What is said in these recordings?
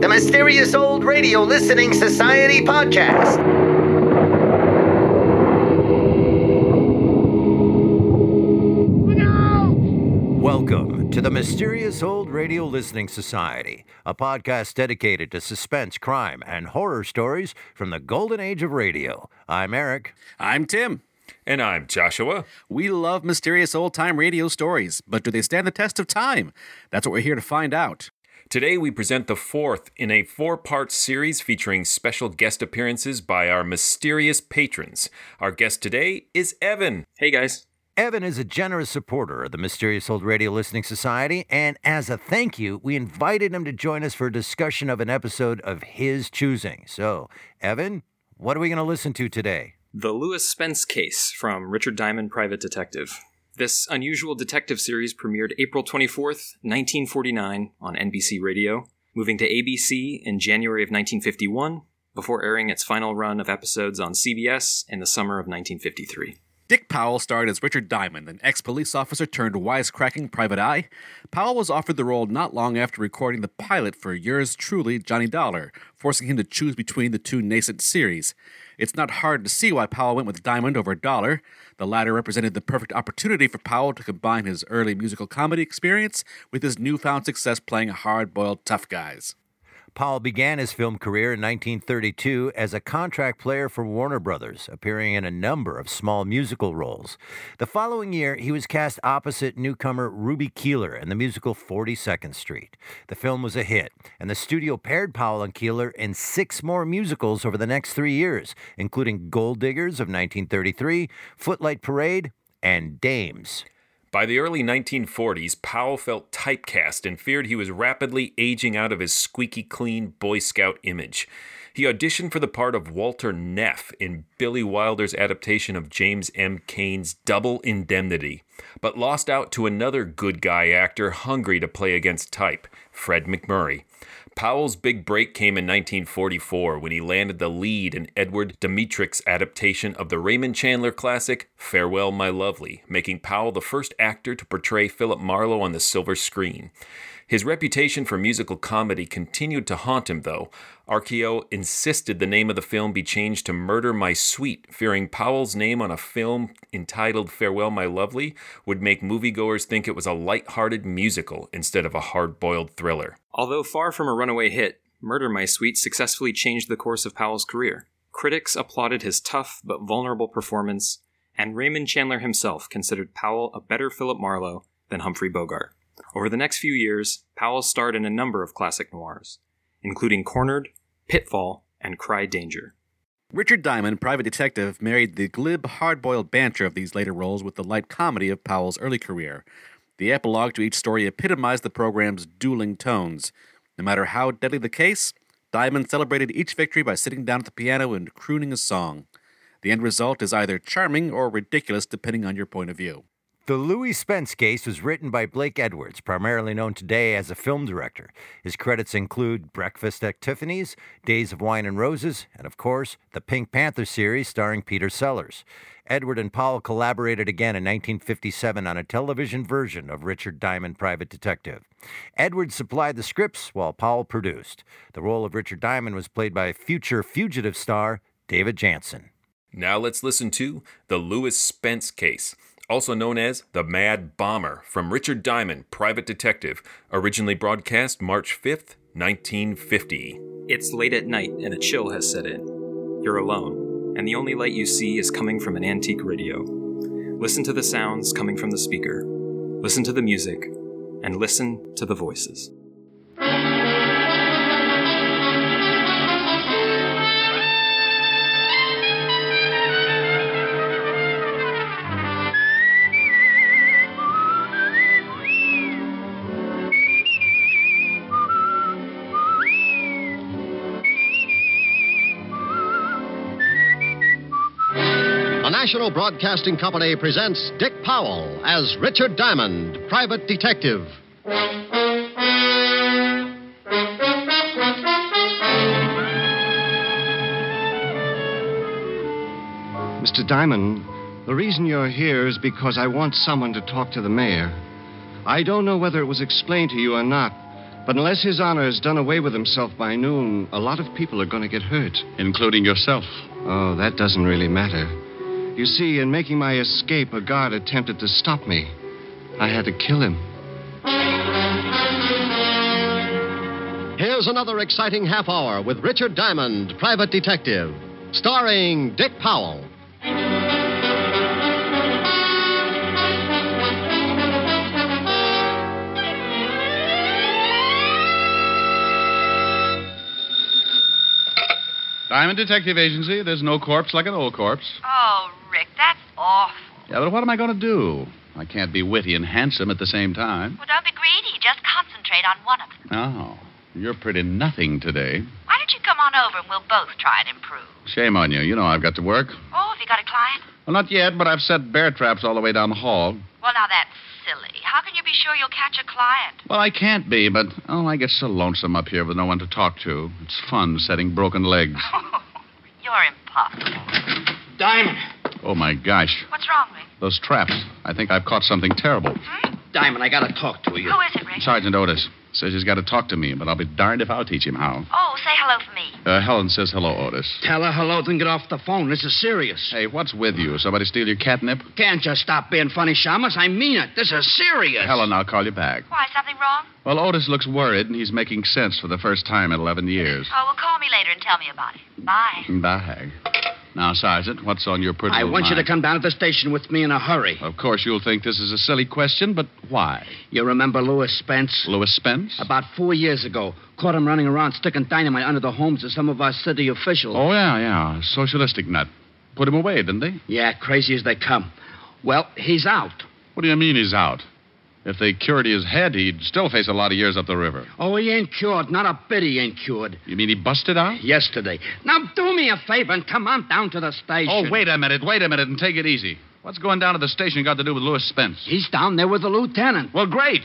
The Mysterious Old Radio Listening Society podcast. The Mysterious Old Radio Listening Society, a podcast dedicated to suspense, crime, and horror stories from the golden age of radio. I'm Eric. I'm Tim. And I'm Joshua. We love mysterious old time radio stories, but do they stand the test of time? That's what we're here to find out. Today we present the fourth in a four part series featuring special guest appearances by our mysterious patrons. Our guest today is Evan. Hey guys. Evan is a generous supporter of the Mysterious Old Radio Listening Society, and as a thank you, we invited him to join us for a discussion of an episode of his choosing. So, Evan, what are we going to listen to today? The Louis Spence Case from Richard Diamond, Private Detective. This unusual detective series premiered April 24th, 1949 on NBC Radio, moving to ABC in January of 1951, before airing its final run of episodes on CBS in the summer of 1953. Dick Powell starred as Richard Diamond, an ex police officer turned wisecracking private eye. Powell was offered the role not long after recording the pilot for yours truly, Johnny Dollar, forcing him to choose between the two nascent series. It's not hard to see why Powell went with Diamond over Dollar. The latter represented the perfect opportunity for Powell to combine his early musical comedy experience with his newfound success playing hard boiled tough guys. Powell began his film career in 1932 as a contract player for Warner Brothers, appearing in a number of small musical roles. The following year, he was cast opposite newcomer Ruby Keeler in the musical 42nd Street. The film was a hit, and the studio paired Powell and Keeler in six more musicals over the next three years, including Gold Diggers of 1933, Footlight Parade, and Dames. By the early 1940s, Powell felt typecast and feared he was rapidly aging out of his squeaky clean Boy Scout image. He auditioned for the part of Walter Neff in Billy Wilder's adaptation of James M. Cain's Double Indemnity, but lost out to another good guy actor hungry to play against type, Fred MacMurray. Powell's big break came in 1944 when he landed the lead in Edward Dmytryk's adaptation of the Raymond Chandler classic Farewell, My Lovely, making Powell the first actor to portray Philip Marlowe on the silver screen. His reputation for musical comedy continued to haunt him, though. RKO insisted the name of the film be changed to Murder My Sweet, fearing Powell's name on a film entitled Farewell, My Lovely would make moviegoers think it was a light-hearted musical instead of a hard boiled thriller. Although far from a runaway hit, Murder My Sweet successfully changed the course of Powell's career. Critics applauded his tough but vulnerable performance, and Raymond Chandler himself considered Powell a better Philip Marlowe than Humphrey Bogart. Over the next few years, Powell starred in a number of classic noirs, including Cornered, Pitfall, and Cry Danger. Richard Diamond, private detective, married the glib, hard boiled banter of these later roles with the light comedy of Powell's early career. The epilogue to each story epitomized the program's dueling tones. No matter how deadly the case, Diamond celebrated each victory by sitting down at the piano and crooning a song. The end result is either charming or ridiculous, depending on your point of view. The Louis Spence case was written by Blake Edwards, primarily known today as a film director. His credits include Breakfast at Tiffany's, Days of Wine and Roses, and of course, the Pink Panther series starring Peter Sellers. Edward and Powell collaborated again in 1957 on a television version of Richard Diamond Private Detective. Edwards supplied the scripts while Powell produced. The role of Richard Diamond was played by future fugitive star David Janssen. Now let's listen to The Louis Spence Case also known as The Mad Bomber, from Richard Diamond, Private Detective, originally broadcast March 5th, 1950. It's late at night and a chill has set in. You're alone, and the only light you see is coming from an antique radio. Listen to the sounds coming from the speaker, listen to the music, and listen to the voices. National Broadcasting Company presents Dick Powell as Richard Diamond, private detective. Mr. Diamond, the reason you're here is because I want someone to talk to the mayor. I don't know whether it was explained to you or not, but unless His Honor has done away with himself by noon, a lot of people are going to get hurt. Including yourself. Oh, that doesn't really matter. You see, in making my escape, a guard attempted to stop me. I had to kill him. Here's another exciting half hour with Richard Diamond, private detective, starring Dick Powell. Diamond Detective Agency. There's no corpse like an old corpse. Oh, Rick, that's awful. Yeah, but what am I going to do? I can't be witty and handsome at the same time. Well, don't be greedy. Just concentrate on one of them. Oh, you're pretty nothing today. Why don't you come on over and we'll both try and improve? Shame on you. You know I've got to work. Oh, have you got a client? Well, not yet, but I've set bear traps all the way down the hall. Well, now that's silly. How can you be sure you'll catch a client? Well, I can't be, but oh, I get so lonesome up here with no one to talk to. It's fun setting broken legs. You're impossible. Diamond. Oh my gosh, What's wrong, Rick? those traps! I think I've caught something terrible. Diamond, I gotta talk to you. Who is it, Rick? Sergeant Otis says he's got to talk to me, but I'll be darned if I'll teach him how. Oh, say hello for me. Uh, Helen says hello, Otis. Tell her hello, then get off the phone. This is serious. Hey, what's with you? Somebody steal your catnip? Can't just stop being funny, Shamus. I mean it. This is serious. Helen, I'll call you back. Why, something wrong? Well, Otis looks worried, and he's making sense for the first time in 11 years. Oh, well, call me later and tell me about it. Bye. Bye. Now, Sergeant, what's on your personal I want you to come down to the station with me in a hurry. Of course, you'll think this is a silly question, but why? You remember Louis Spence? Louis Spence? About four years ago. Caught him running around sticking dynamite under the homes of some of our city officials. Oh, yeah, yeah. Socialistic nut. Put him away, didn't they? Yeah, crazy as they come. Well, he's out. What do you mean he's out? If they cured his head, he'd still face a lot of years up the river. Oh, he ain't cured. Not a bit he ain't cured. You mean he busted out? Yesterday. Now do me a favor and come on down to the station. Oh, wait a minute, wait a minute, and take it easy. What's going down to the station got to do with Louis Spence? He's down there with the lieutenant. Well, great.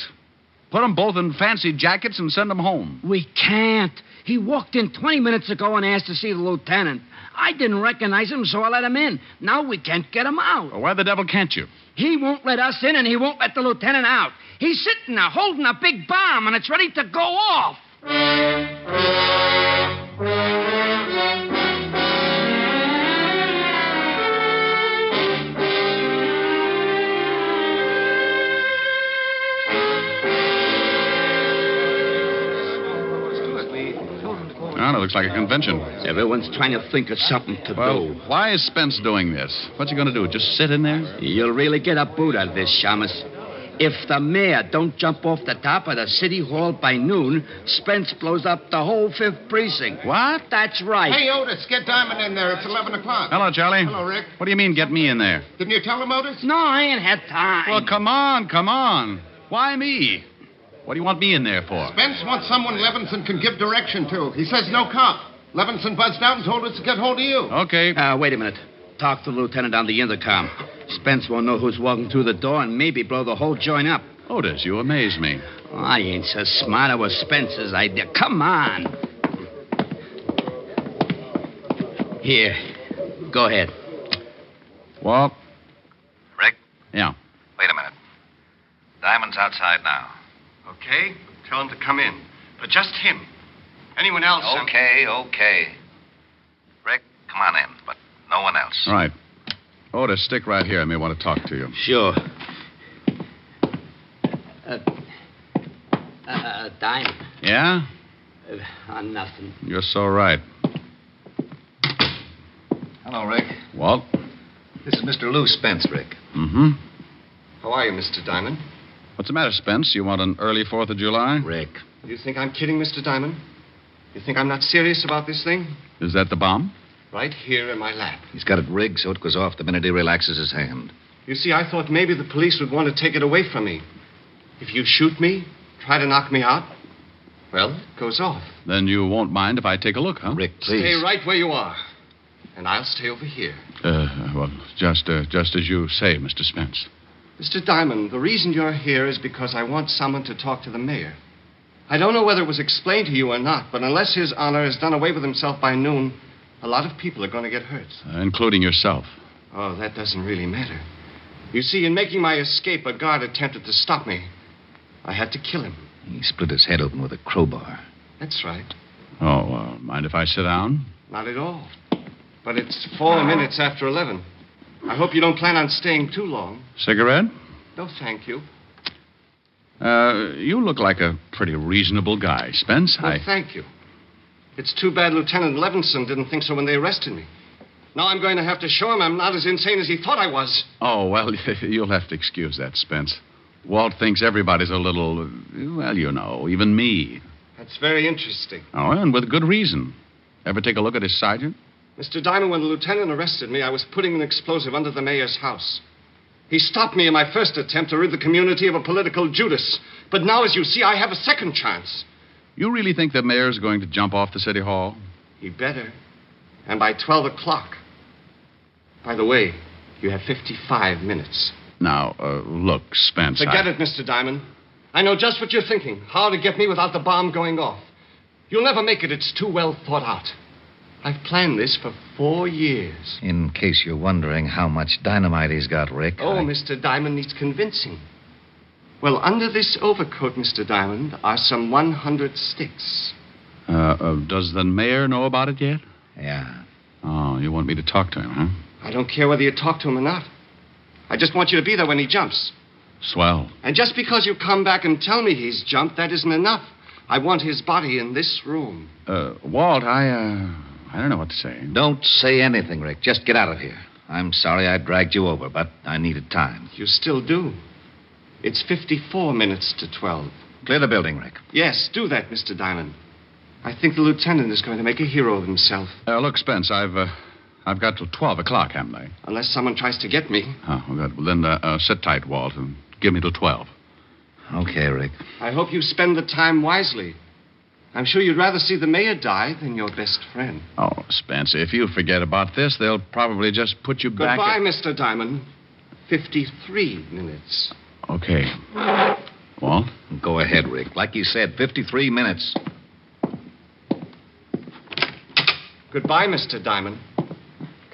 Put them both in fancy jackets and send them home. We can't. He walked in 20 minutes ago and asked to see the lieutenant. I didn't recognize him, so I let him in. Now we can't get him out. Well, why the devil can't you? He won't let us in, and he won't let the lieutenant out. He's sitting there holding a big bomb, and it's ready to go off. Looks like a convention. Everyone's trying to think of something to Well, do. why is Spence doing this? What's he going to do? Just sit in there? You'll really get a boot out of this, Shamus. If the mayor don't jump off the top of the city hall by noon, Spence blows up the whole fifth precinct. What? That's right. Hey, Otis, get Diamond in there. It's 11 o'clock. Hello, Charlie. Hello, Rick. What do you mean, get me in there? Didn't you tell him, Otis? No, I ain't had time. Well, come on, come on. Why me? What do you want me in there for? Spence wants someone Levinson can give direction to. He says no cop. Levinson buzzed out and told us to get hold of you. Okay. Uh, wait a minute. Talk to the lieutenant on the intercom. Spence won't know who's walking through the door and maybe blow the whole joint up. Otis, you amaze me. Oh, I ain't so smart. It was Spence's idea. Come on. Here. Go ahead. Walt? Rick? Yeah. Wait a minute. Diamond's outside now. Okay? Tell him to come in. But just him. Anyone else? I'm- Okay, okay. Rick, come on in, but no one else. All right. Otis, stick right here. I may want to talk to you. Sure. Uh, uh, Diamond. Yeah? Uh, on nothing. You're so right. Hello, Rick. Walt? This is Mr. Lou Spence, Rick. Mm-hmm. How are you, Mr. Diamond? What's the matter, Spence? You want an early 4th of July? Rick. You think I'm kidding, Mr. Diamond? You think I'm not serious about this thing? Is that the bomb? Right here in my lap. He's got it rigged so it goes off the minute he relaxes his hand. You see, I thought maybe the police would want to take it away from me. If you shoot me, try to knock me out, well, it goes off. Then you won't mind if I take a look, huh? Rick, please. Stay right where you are. And I'll stay over here. Uh, well, just, uh, just as you say, Mr. Spence. Mr. Diamond, the reason you're here is because I want someone to talk to the mayor. I don't know whether it was explained to you or not, but unless His Honor has done away with himself by noon, a lot of people are going to get hurt. Uh, including yourself. Oh, that doesn't really matter. You see, in making my escape, a guard attempted to stop me. I had to kill him. He split his head open with a crowbar. That's right. Oh, uh, mind if I sit down? Not at all. But it's four minutes after 11. I hope you don't plan on staying too long. Cigarette? No, thank you. Uh, you look like a pretty reasonable guy, Spence. Well, I. thank you. It's too bad Lieutenant Levinson didn't think so when they arrested me. Now I'm going to have to show him I'm not as insane as he thought I was. Oh, well, you'll have to excuse that, Spence. Walt thinks everybody's a little, well, you know, even me. That's very interesting. Oh, and with good reason. Ever take a look at his sergeant? Mr. Diamond, when the lieutenant arrested me, I was putting an explosive under the mayor's house. He stopped me in my first attempt to rid the community of a political Judas. But now, as you see, I have a second chance. You really think the mayor's going to jump off the city hall? He better. And by 12 o'clock. By the way, you have 55 minutes. Now, uh, look, Spence. Forget I... it, Mr. Diamond. I know just what you're thinking how to get me without the bomb going off. You'll never make it, it's too well thought out. I've planned this for four years. In case you're wondering how much dynamite he's got, Rick. Oh, I- Mr. Diamond needs convincing. Well, under this overcoat, Mr. Diamond, are some 100 sticks. Uh, uh, does the mayor know about it yet? Yeah. Oh, you want me to talk to him, huh? I don't care whether you talk to him or not. I just want you to be there when he jumps. Swell. And just because you come back and tell me he's jumped, that isn't enough. I want his body in this room. Uh, Walt, I, uh, I don't know what to say. Don't say anything, Rick. Just get out of here. I'm sorry I dragged you over, but I needed time. You still do. It's 54 minutes to 12. Clear the building, Rick. Yes, do that, Mr. Diamond. I think the lieutenant is going to make a hero of himself. Uh, look, Spence, I've, uh, I've got till 12 o'clock, haven't I? Unless someone tries to get me. Oh, well, good. Well, then uh, uh, sit tight, Walt, and give me till 12. Okay, Rick. I hope you spend the time wisely. I'm sure you'd rather see the mayor die than your best friend. Oh, Spencer, if you forget about this, they'll probably just put you back. Goodbye, at- Mr. Diamond. 53 minutes. Okay. Walt? Go ahead, Rick. Like you said, 53 minutes. Goodbye, Mr. Diamond.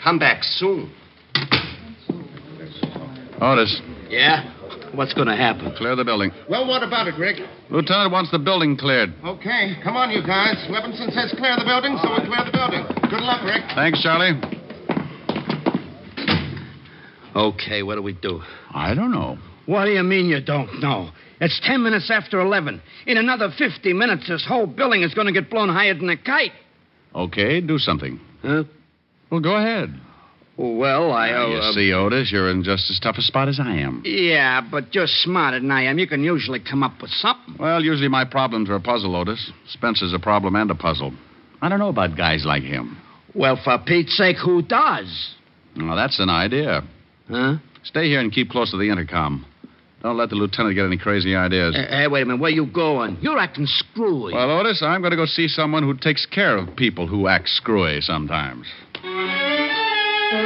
Come back soon. Otis, Yeah? What's going to happen? clear the building. Well, what about it, Rick? Lieutenant wants the building cleared. Okay, come on, you guys. Levinson says clear the building, so we clear the building. Good luck, Rick. Thanks, Charlie. Okay, what do we do? I don't know. What do you mean you don't know? It's ten minutes after 11. In another 50 minutes, this whole building is going to get blown higher than a kite. Okay, do something. Huh? Well, go ahead. Well, I. Now, uh, you see, Otis, you're in just as tough a spot as I am. Yeah, but you're smarter than I am. You can usually come up with something. Well, usually my problems are a puzzle, Otis. Spencer's a problem and a puzzle. I don't know about guys like him. Well, for Pete's sake, who does? Well, that's an idea. Huh? Stay here and keep close to the intercom. Don't let the lieutenant get any crazy ideas. Hey, hey, wait a minute. Where you going? You're acting screwy. Well, Otis, I'm going to go see someone who takes care of people who act screwy sometimes. Well,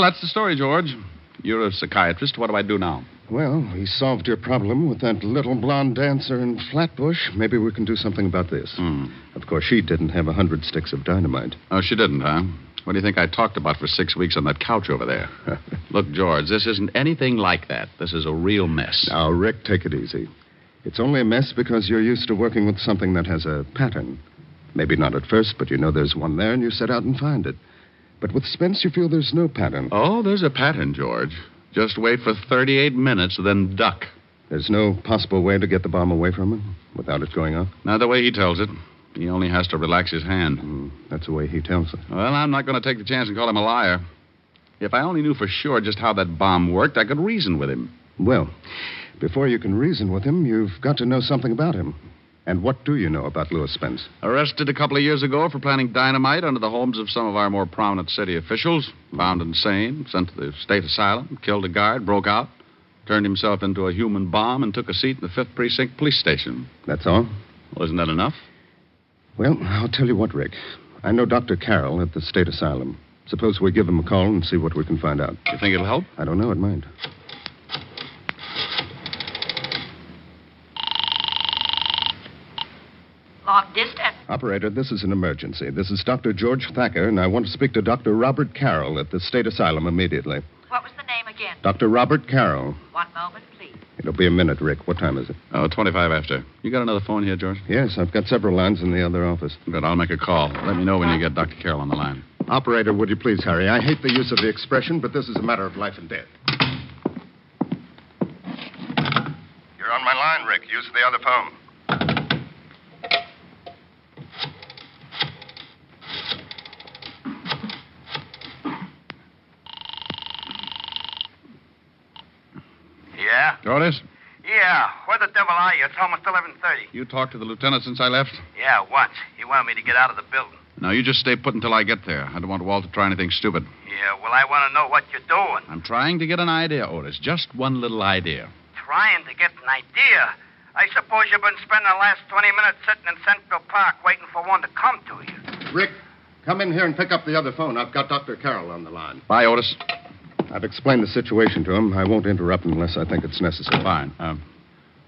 that's the story, George. You're a psychiatrist. What do I do now? Well, we solved your problem with that little blonde dancer in Flatbush. Maybe we can do something about this. Hmm. Of course, she didn't have a hundred sticks of dynamite. Oh, she didn't, huh? What do you think I talked about for six weeks on that couch over there? Look, George, this isn't anything like that. This is a real mess. Now, Rick, take it easy. It's only a mess because you're used to working with something that has a pattern. Maybe not at first, but you know there's one there and you set out and find it. But with Spence, you feel there's no pattern. Oh, there's a pattern, George. Just wait for 38 minutes, then duck. There's no possible way to get the bomb away from him without it going off? Now, the way he tells it, he only has to relax his hand. Hmm, that's the way he tells it. Well, I'm not going to take the chance and call him a liar. If I only knew for sure just how that bomb worked, I could reason with him. Well, before you can reason with him, you've got to know something about him. And what do you know about Louis Spence? Arrested a couple of years ago for planting dynamite under the homes of some of our more prominent city officials. Found insane, sent to the state asylum, killed a guard, broke out, turned himself into a human bomb, and took a seat in the 5th Precinct Police Station. That's all? Well, isn't that enough? Well, I'll tell you what, Rick. I know Dr. Carroll at the state asylum. Suppose we give him a call and see what we can find out. You think it'll help? I don't know. It might. Long distance. Operator, this is an emergency. This is Dr. George Thacker, and I want to speak to Dr. Robert Carroll at the state asylum immediately. What was the name again? Dr. Robert Carroll. One moment, please. It'll be a minute, Rick. What time is it? Oh, 25 after. You got another phone here, George? Yes, I've got several lines in the other office. Good. I'll make a call. Let me know when you get Dr. Carroll on the line. Operator, would you please hurry? I hate the use of the expression, but this is a matter of life and death. You're on my line, Rick. Use the other phone. Yeah? Otis, Yeah. Where the devil are you? It's almost 11.30. you talked to the lieutenant since I left? Yeah, what? He wanted me to get out of the building. Now, you just stay put until I get there. I don't want Walt to try anything stupid. Yeah, well, I want to know what you're doing. I'm trying to get an idea, Otis. Just one little idea. Trying to get an idea. I suppose you've been spending the last 20 minutes sitting in Central Park waiting for one to come to you. Rick, come in here and pick up the other phone. I've got Dr. Carroll on the line. Bye, Otis. I've explained the situation to him. I won't interrupt unless I think it's necessary. Fine. Um,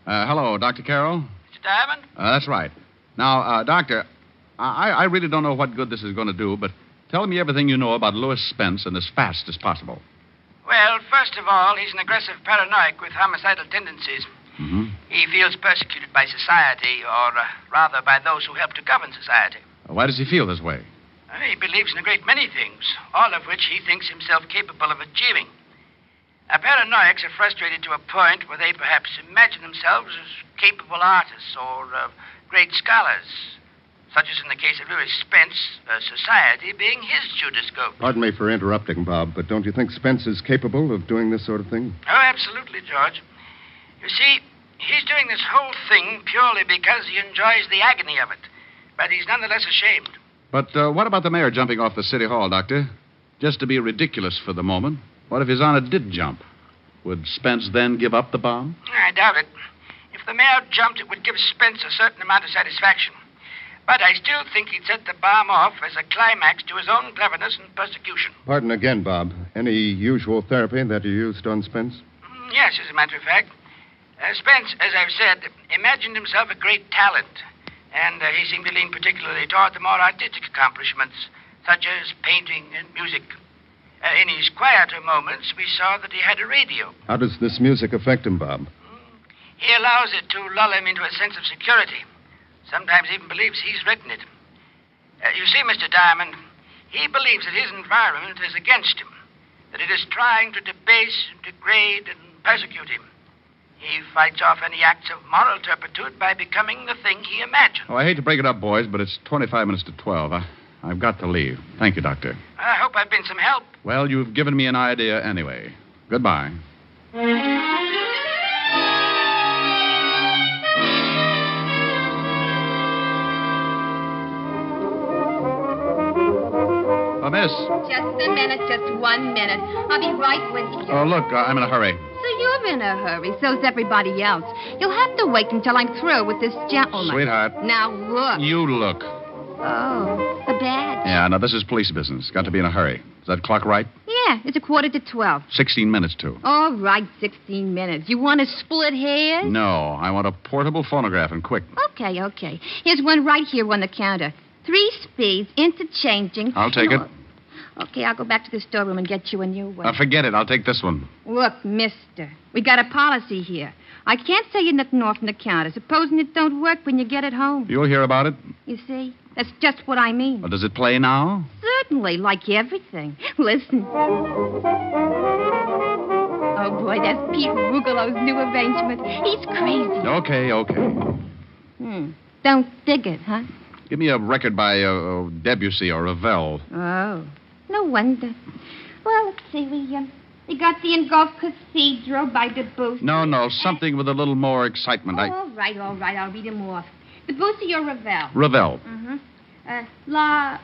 uh, hello, Dr. Carroll? Mr. Diamond? Uh, that's right. Now, uh, Doctor, I, I really don't know what good this is going to do, but tell me everything you know about Louis Spence and as fast as possible. Well, first of all, he's an aggressive paranoic with homicidal tendencies. Mm-hmm. He feels persecuted by society, or uh, rather by those who help to govern society. Why does he feel this way? He believes in a great many things, all of which he thinks himself capable of achieving. Uh, paranoiacs are frustrated to a point where they perhaps imagine themselves as capable artists or uh, great scholars, such as in the case of Louis Spence, uh, society being his Judascope. Pardon me for interrupting, Bob, but don't you think Spence is capable of doing this sort of thing? Oh, absolutely, George. You see, he's doing this whole thing purely because he enjoys the agony of it. But he's nonetheless ashamed. But uh, what about the mayor jumping off the city hall, Doctor? Just to be ridiculous for the moment. What if His Honor did jump? Would Spence then give up the bomb? I doubt it. If the mayor jumped, it would give Spence a certain amount of satisfaction. But I still think he'd set the bomb off as a climax to his own cleverness and persecution. Pardon again, Bob. Any usual therapy that you used on Spence? Mm, Yes, as a matter of fact. Uh, Spence, as I've said, imagined himself a great talent, and uh, he seemed to lean particularly toward the more artistic accomplishments, such as painting and music. Uh, in his quieter moments, we saw that he had a radio. How does this music affect him, Bob? He allows it to lull him into a sense of security. Sometimes even believes he's written it. Uh, you see, Mr. Diamond, he believes that his environment is against him, that it is trying to debase, and degrade, and persecute him. He fights off any acts of moral turpitude by becoming the thing he imagined. Oh, I hate to break it up, boys, but it's 25 minutes to 12. I, I've got to leave. Thank you, Doctor. I hope I've been some help. Well, you've given me an idea anyway. Goodbye. Oh, miss. Just a minute, just one minute. I'll be right with you. Oh, look, uh, I'm in a hurry. You're in a hurry. So's everybody else. You'll have to wait until I'm through with this gentleman. Sweetheart. Now look. You look. Oh, a badge. Yeah, now this is police business. Got to be in a hurry. Is that clock right? Yeah, it's a quarter to twelve. 16 minutes to. All right, sixteen minutes. You want to split hairs? No, I want a portable phonograph and quick. Okay, okay. Here's one right here on the counter. Three speeds, interchanging. I'll take it. Okay, I'll go back to the storeroom and get you a new one. Uh, forget it. I'll take this one. Look, mister, we got a policy here. I can't sell you nothing off the counter, supposing it don't work when you get it home. You'll hear about it. You see? That's just what I mean. Well, does it play now? Certainly, like everything. Listen. Oh, boy, that's Pete Rugolo's new arrangement. He's crazy. Okay, okay. Hmm. Don't dig it, huh? Give me a record by uh, Debussy or Ravel. Oh, no wonder. Well, let's see. We, um, we got the Engulf Cathedral by Debussy. No, no, something with a little more excitement. I... All right, all right. I'll read them off. Debussy or Ravel? Ravel. Mm-hmm. Uh, La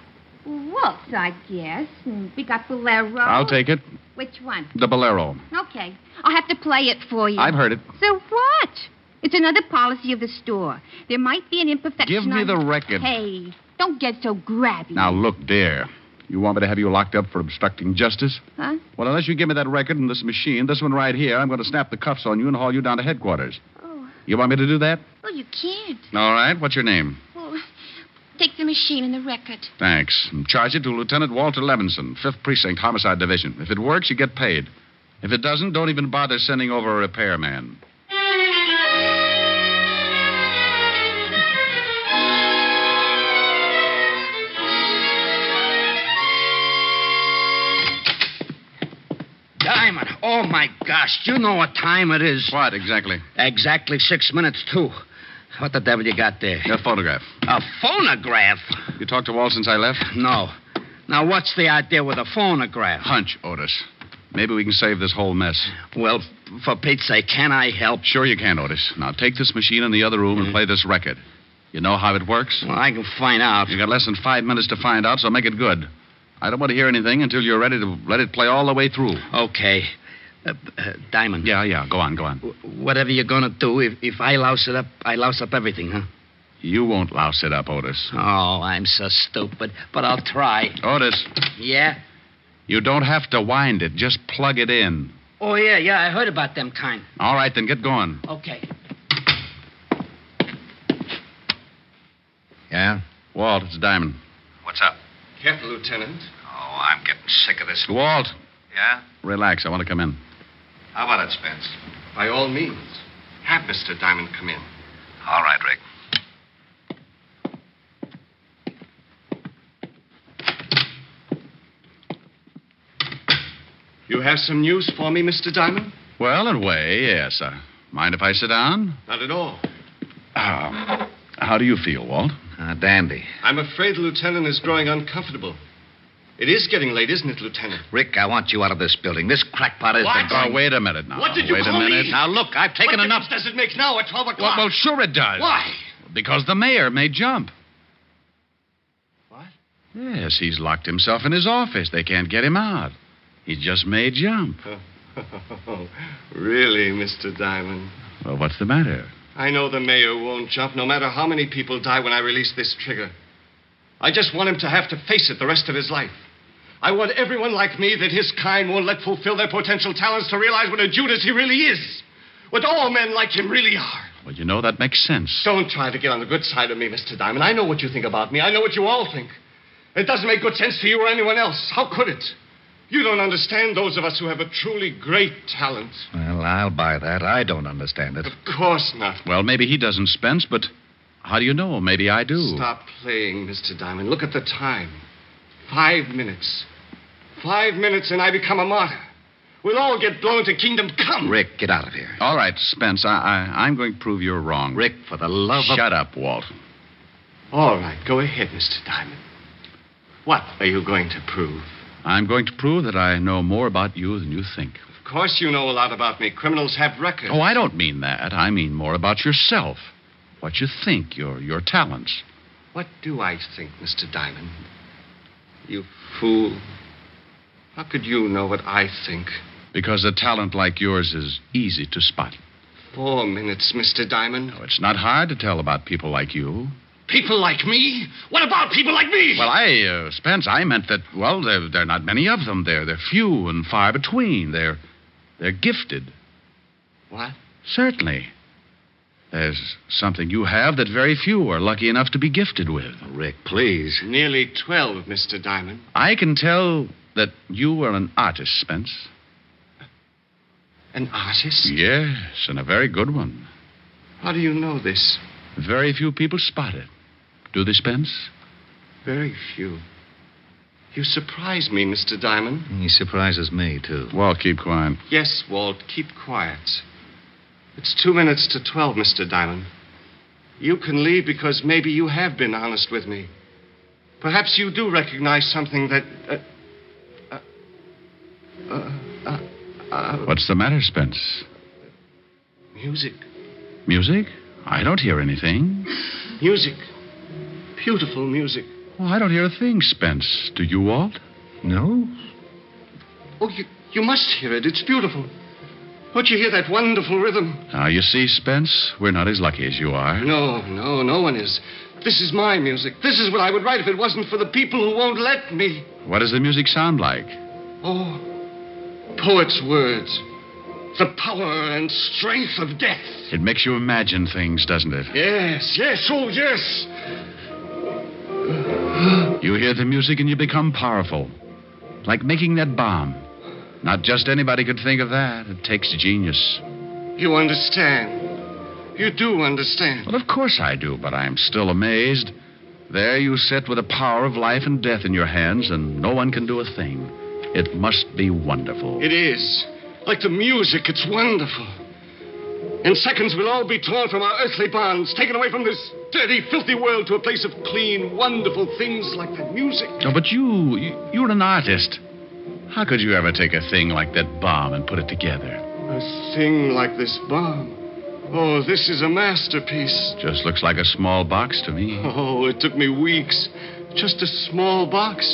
Waltz, I guess. And we got Bolero. I'll take it. Which one? The Bolero. Okay. I'll have to play it for you. I've heard it. So what? It's another policy of the store. There might be an imperfection. Give me on- the record. Hey, don't get so grabby. Now, look, dear. You want me to have you locked up for obstructing justice? Huh? Well, unless you give me that record and this machine, this one right here, I'm going to snap the cuffs on you and haul you down to headquarters. Oh. You want me to do that? Well, you can't. All right. What's your name? Well, Take the machine and the record. Thanks. And charge it to Lieutenant Walter Levinson, 5th Precinct Homicide Division. If it works, you get paid. If it doesn't, don't even bother sending over a repairman. Oh my gosh, do you know what time it is? What exactly? Exactly six minutes, too. What the devil you got there? A photograph. A phonograph? You talked to Walt since I left? No. Now, what's the idea with a phonograph? Hunch, Otis. Maybe we can save this whole mess. Well, for Pete's sake, can I help? Sure you can, Otis. Now take this machine in the other room and mm-hmm. play this record. You know how it works? Well, I can find out. You got less than five minutes to find out, so make it good. I don't want to hear anything until you're ready to let it play all the way through. Okay. Uh, uh, Diamond. Yeah, yeah. Go on, go on. Whatever you're going to do, if, if I louse it up, I louse up everything, huh? You won't louse it up, Otis. Oh, I'm so stupid. But I'll try. Otis, Yeah? you don't have to wind it. Just plug it in. Oh, yeah, yeah. I heard about them kind. All right, then get going. Okay. Yeah? Walt, it's Diamond. What's up? Careful, Lieutenant. Oh, I'm getting sick of this. Walt, Yeah? relax. I want to come in. How about it, Spence? By all means. Have Mr. Diamond come in. All right, Rick. You have some news for me, Mr. Diamond? Well, in a way, yes. Uh, mind if I sit down? Not at all. Uh, how do you feel, Walt? Uh, dandy. I'm afraid the lieutenant is growing uncomfortable. It is getting late, isn't it, Lieutenant? Rick, I want you out of this building. This crackpot is What? been going... Oh, wait a minute now. What did you Wait call a minute. me? Now, look, I've taken what enough... difference does it make now at 12 Well, o'clock? well, sure it does. Why? Because the mayor may jump. What? Yes, he's locked himself in his office. They can't get him out. He just may jump. really, Mr. Diamond? Well, what's the matter? I know the mayor won't jump, no matter how many people die when I release this trigger. I just want him to have to face it the rest of his life. I want everyone like me that his kind won't let fulfill their potential talents to realize what a Judas he really is. What all men like him really are. Well, you know, that makes sense. Don't try to get on the good side of me, Mr. Diamond. I know what you think about me. I know what you all think. It doesn't make good sense to you or anyone else. How could it? You don't understand those of us who have a truly great talent. Well, I'll buy that. I don't understand it. Of course not. Well, maybe he doesn't, Spence, but how do you know? Maybe I do. Stop playing, Mr. Diamond. Look at the time. Five minutes. Five minutes and I become a martyr. We'll all get blown to kingdom come. Rick, get out of here. All right, Spence, I, I, I'm going to prove you're wrong. Rick, for the love of... Shut up, Walt. All right, go ahead, Mr. Diamond. What are you going to prove? I'm going to prove that I know more about you than you think. Of course you know a lot about me. Criminals have records. Oh, I don't mean that. I mean more about yourself. What you think, your your talents. What do I think, Mr. Diamond? You fool. How could you know what I think? Because a talent like yours is easy to spot. Four minutes, Mr. Diamond. No, it's not hard to tell about people like you. People like me? What about people like me? Well, I, uh, Spence, I meant that, well, there, there are not many of them. They're, they're few and far between. They're, they're gifted. What? Certainly. There's something you have that very few are lucky enough to be gifted with. Rick, please. Nearly twelve, Mr. Diamond. I can tell that you were an artist, Spence. An artist? Yes, and a very good one. How do you know this? Very few people spot it. Do they, Spence? Very few. You surprise me, Mr. Diamond. He surprises me, too. Walt, keep quiet. Yes, Walt, keep quiet. It's two minutes to twelve, Mr. Diamond. You can leave because maybe you have been honest with me. Perhaps you do recognize something that. Uh, uh, uh, What's the matter, Spence? music. Music? I don't hear anything. Music. Beautiful music. Oh, I don't hear a thing, Spence. Do you, Walt? No? Oh, you, you must hear it. It's beautiful. Don't you hear that wonderful rhythm? Now, you see, Spence, we're not as lucky as you are. No, no, no one is. This is my music. This is what I would write if it wasn't for the people who won't let me. What does the music sound like? Oh, poet's words. The power and strength of death. It makes you imagine things, doesn't it? Yes, yes, oh, yes. You hear the music and you become powerful. Like making that bomb. Not just anybody could think of that. It takes genius. You understand. You do understand. Well, of course I do, but I'm still amazed. There you sit with the power of life and death in your hands, and no one can do a thing. It must be wonderful. It is. Like the music, it's wonderful. In seconds, we'll all be torn from our earthly bonds, taken away from this dirty, filthy world to a place of clean, wonderful things like that music. No, but you, you, you're an artist. How could you ever take a thing like that bomb and put it together? A thing like this bomb. Oh, this is a masterpiece. Just looks like a small box to me. Oh, it took me weeks. Just a small box.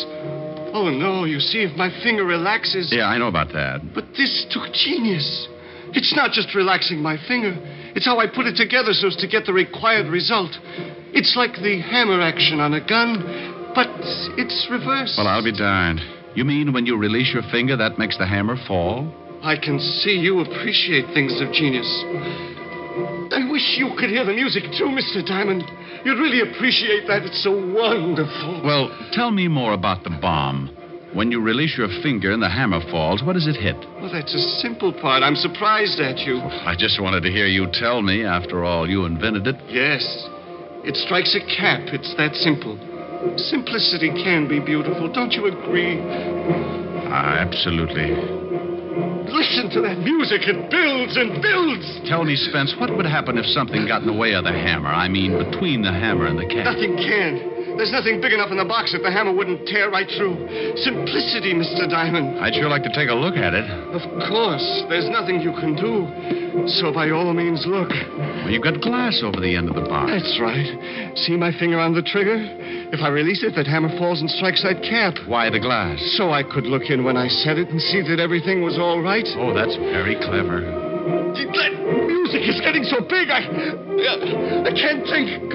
Oh, no, you see, if my finger relaxes. Yeah, I know about that. But this took genius. It's not just relaxing my finger, it's how I put it together so as to get the required result. It's like the hammer action on a gun, but it's reversed. Well, I'll be darned. You mean when you release your finger, that makes the hammer fall? I can see you appreciate things of genius. I wish you could hear the music too, Mr. Diamond. You'd really appreciate that. It's so wonderful. Well, tell me more about the bomb. When you release your finger and the hammer falls, what does it hit? Well, that's a simple part. I'm surprised at you. I just wanted to hear you tell me. After all, you invented it. Yes. It strikes a cap. It's that simple. Simplicity can be beautiful. Don't you agree? Ah, absolutely. Listen to that music. It builds and builds. Tell me, Spence, what would happen if something got in the way of the hammer? I mean, between the hammer and the cap. Nothing can. There's nothing big enough in the box that the hammer wouldn't tear right through. Simplicity, Mr. Diamond. I'd sure like to take a look at it. Of course. There's nothing you can do. So by all means, look. Well, you've got glass over the end of the box. That's right. See my finger on the trigger? If I release it, that hammer falls and strikes that cap. Why the glass? So I could look in when I set it and see that everything was all right. Oh, that's very clever. That music is getting so big, I. I can't think.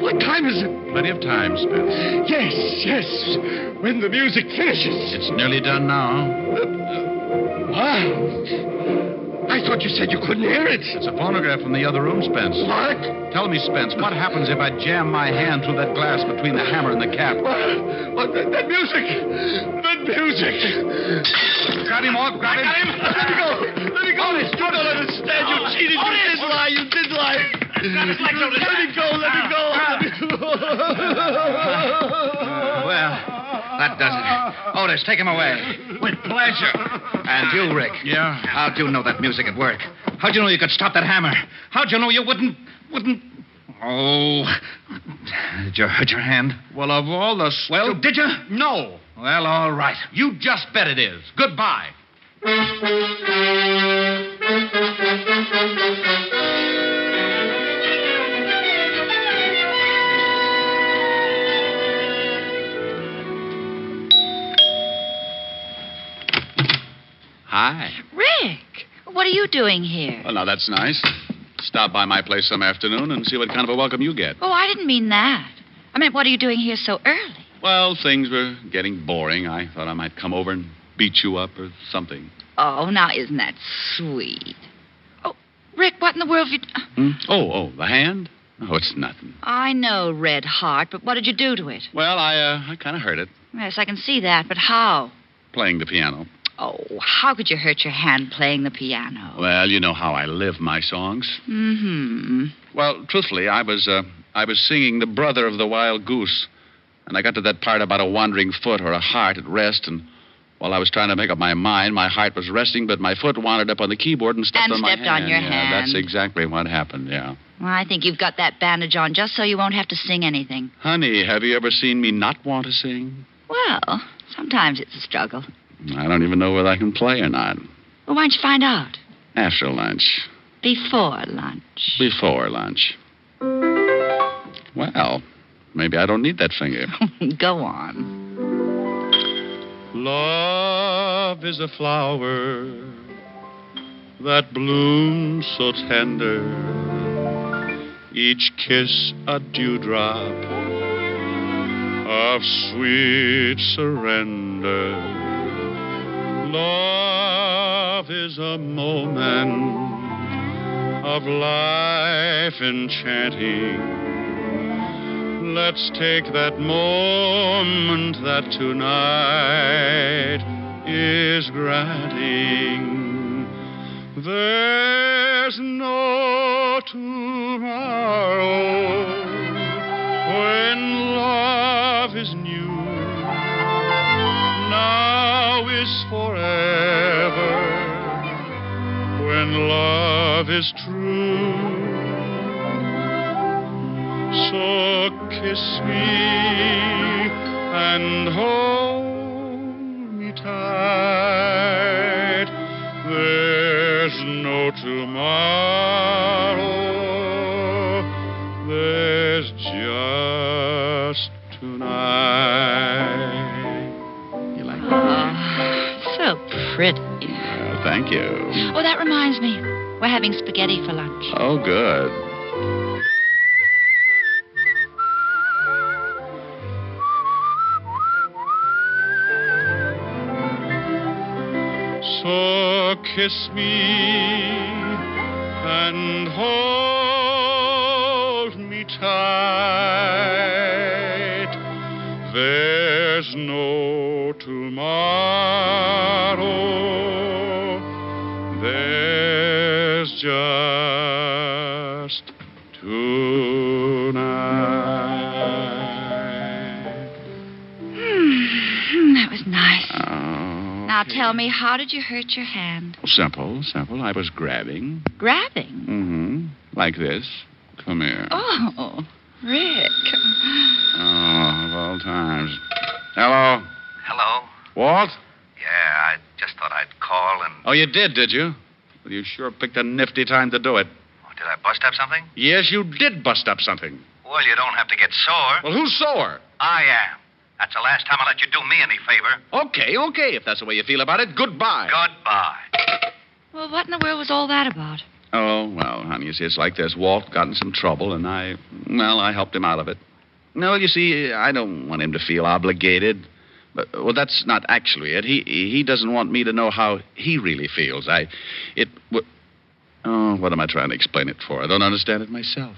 What time is it? Plenty of time, Spence. Yes, yes. When the music finishes. It's nearly done now. Wow. I thought you said you couldn't hear it. It's a phonograph from the other room, Spence. What? Tell me, Spence, what happens if I jam my hand through that glass between the hammer and the cap? What? what that, that music. That music. Got him, Ork. Got him. Let me go. Let me go. Honest, you don't understand. You cheated. You did lie. You did lie. Let me go. Let me go. Let me go. Well, that does it. Otis, take him away. With pleasure. And you, Rick. Yeah? How'd you know that music at work? How'd you know you could stop that hammer? How'd you know you wouldn't. wouldn't. Oh. Did you hurt your hand? Well, of all the. Well, did you? No. Well, all right. You just bet it is. Goodbye. Hi. Rick, what are you doing here? Well, now that's nice. Stop by my place some afternoon and see what kind of a welcome you get. Oh, I didn't mean that. I meant, what are you doing here so early? Well, things were getting boring. I thought I might come over and beat you up or something. Oh, now isn't that sweet? Oh, Rick, what in the world have you. Hmm? Oh, oh, the hand? Oh, it's nothing. I know, Red Heart, but what did you do to it? Well, I, uh, I kind of hurt it Yes, I can see that, but how? playing the piano. Oh, how could you hurt your hand playing the piano? Well, you know how I live my songs. Mm-hmm. Well, truthfully, I was, uh, I was singing "The Brother of the Wild Goose," and I got to that part about a wandering foot or a heart at rest, and while I was trying to make up my mind, my heart was resting, but my foot wandered up on the keyboard and stepped And on my stepped hand. on your yeah, hand. That's exactly what happened. Yeah. Well, I think you've got that bandage on just so you won't have to sing anything. Honey, have you ever seen me not want to sing? Well, sometimes it's a struggle. I don't even know whether I can play or not. Well, why don't you find out? After lunch. Before lunch. Before lunch. Well, maybe I don't need that finger. Go on. Love is a flower that blooms so tender, each kiss a dewdrop of sweet surrender. Love is a moment of life enchanting. Let's take that moment that tonight is granting. There's no tomorrow when love is new. Now is forever when love is true. So kiss me and hold me tight. There's no tomorrow. There's just tonight. You like that? Oh, so pretty. Well, thank you. Oh, that reminds me. We're having spaghetti for lunch. Oh, good. So kiss me and hold me tight. There's no tomorrow. There's just tonight. Now tell me, how did you hurt your hand? Simple, simple. I was grabbing. Grabbing? Mm-hmm. Like this. Come here. Oh, Rick. Oh, of all times. Hello. Hello? Walt? Yeah, I just thought I'd call and. Oh, you did, did you? Well, you sure picked a nifty time to do it. Oh, did I bust up something? Yes, you did bust up something. Well, you don't have to get sore. Well, who's sore? I am. That's the last time I let you do me any favor. Okay, okay. If that's the way you feel about it, goodbye. Goodbye. Well, what in the world was all that about? Oh, well, honey, you see, it's like this. Walt got in some trouble, and I, well, I helped him out of it. No, you see, I don't want him to feel obligated. But, well, that's not actually it. He he doesn't want me to know how he really feels. I, it, w- oh, what am I trying to explain it for? I don't understand it myself.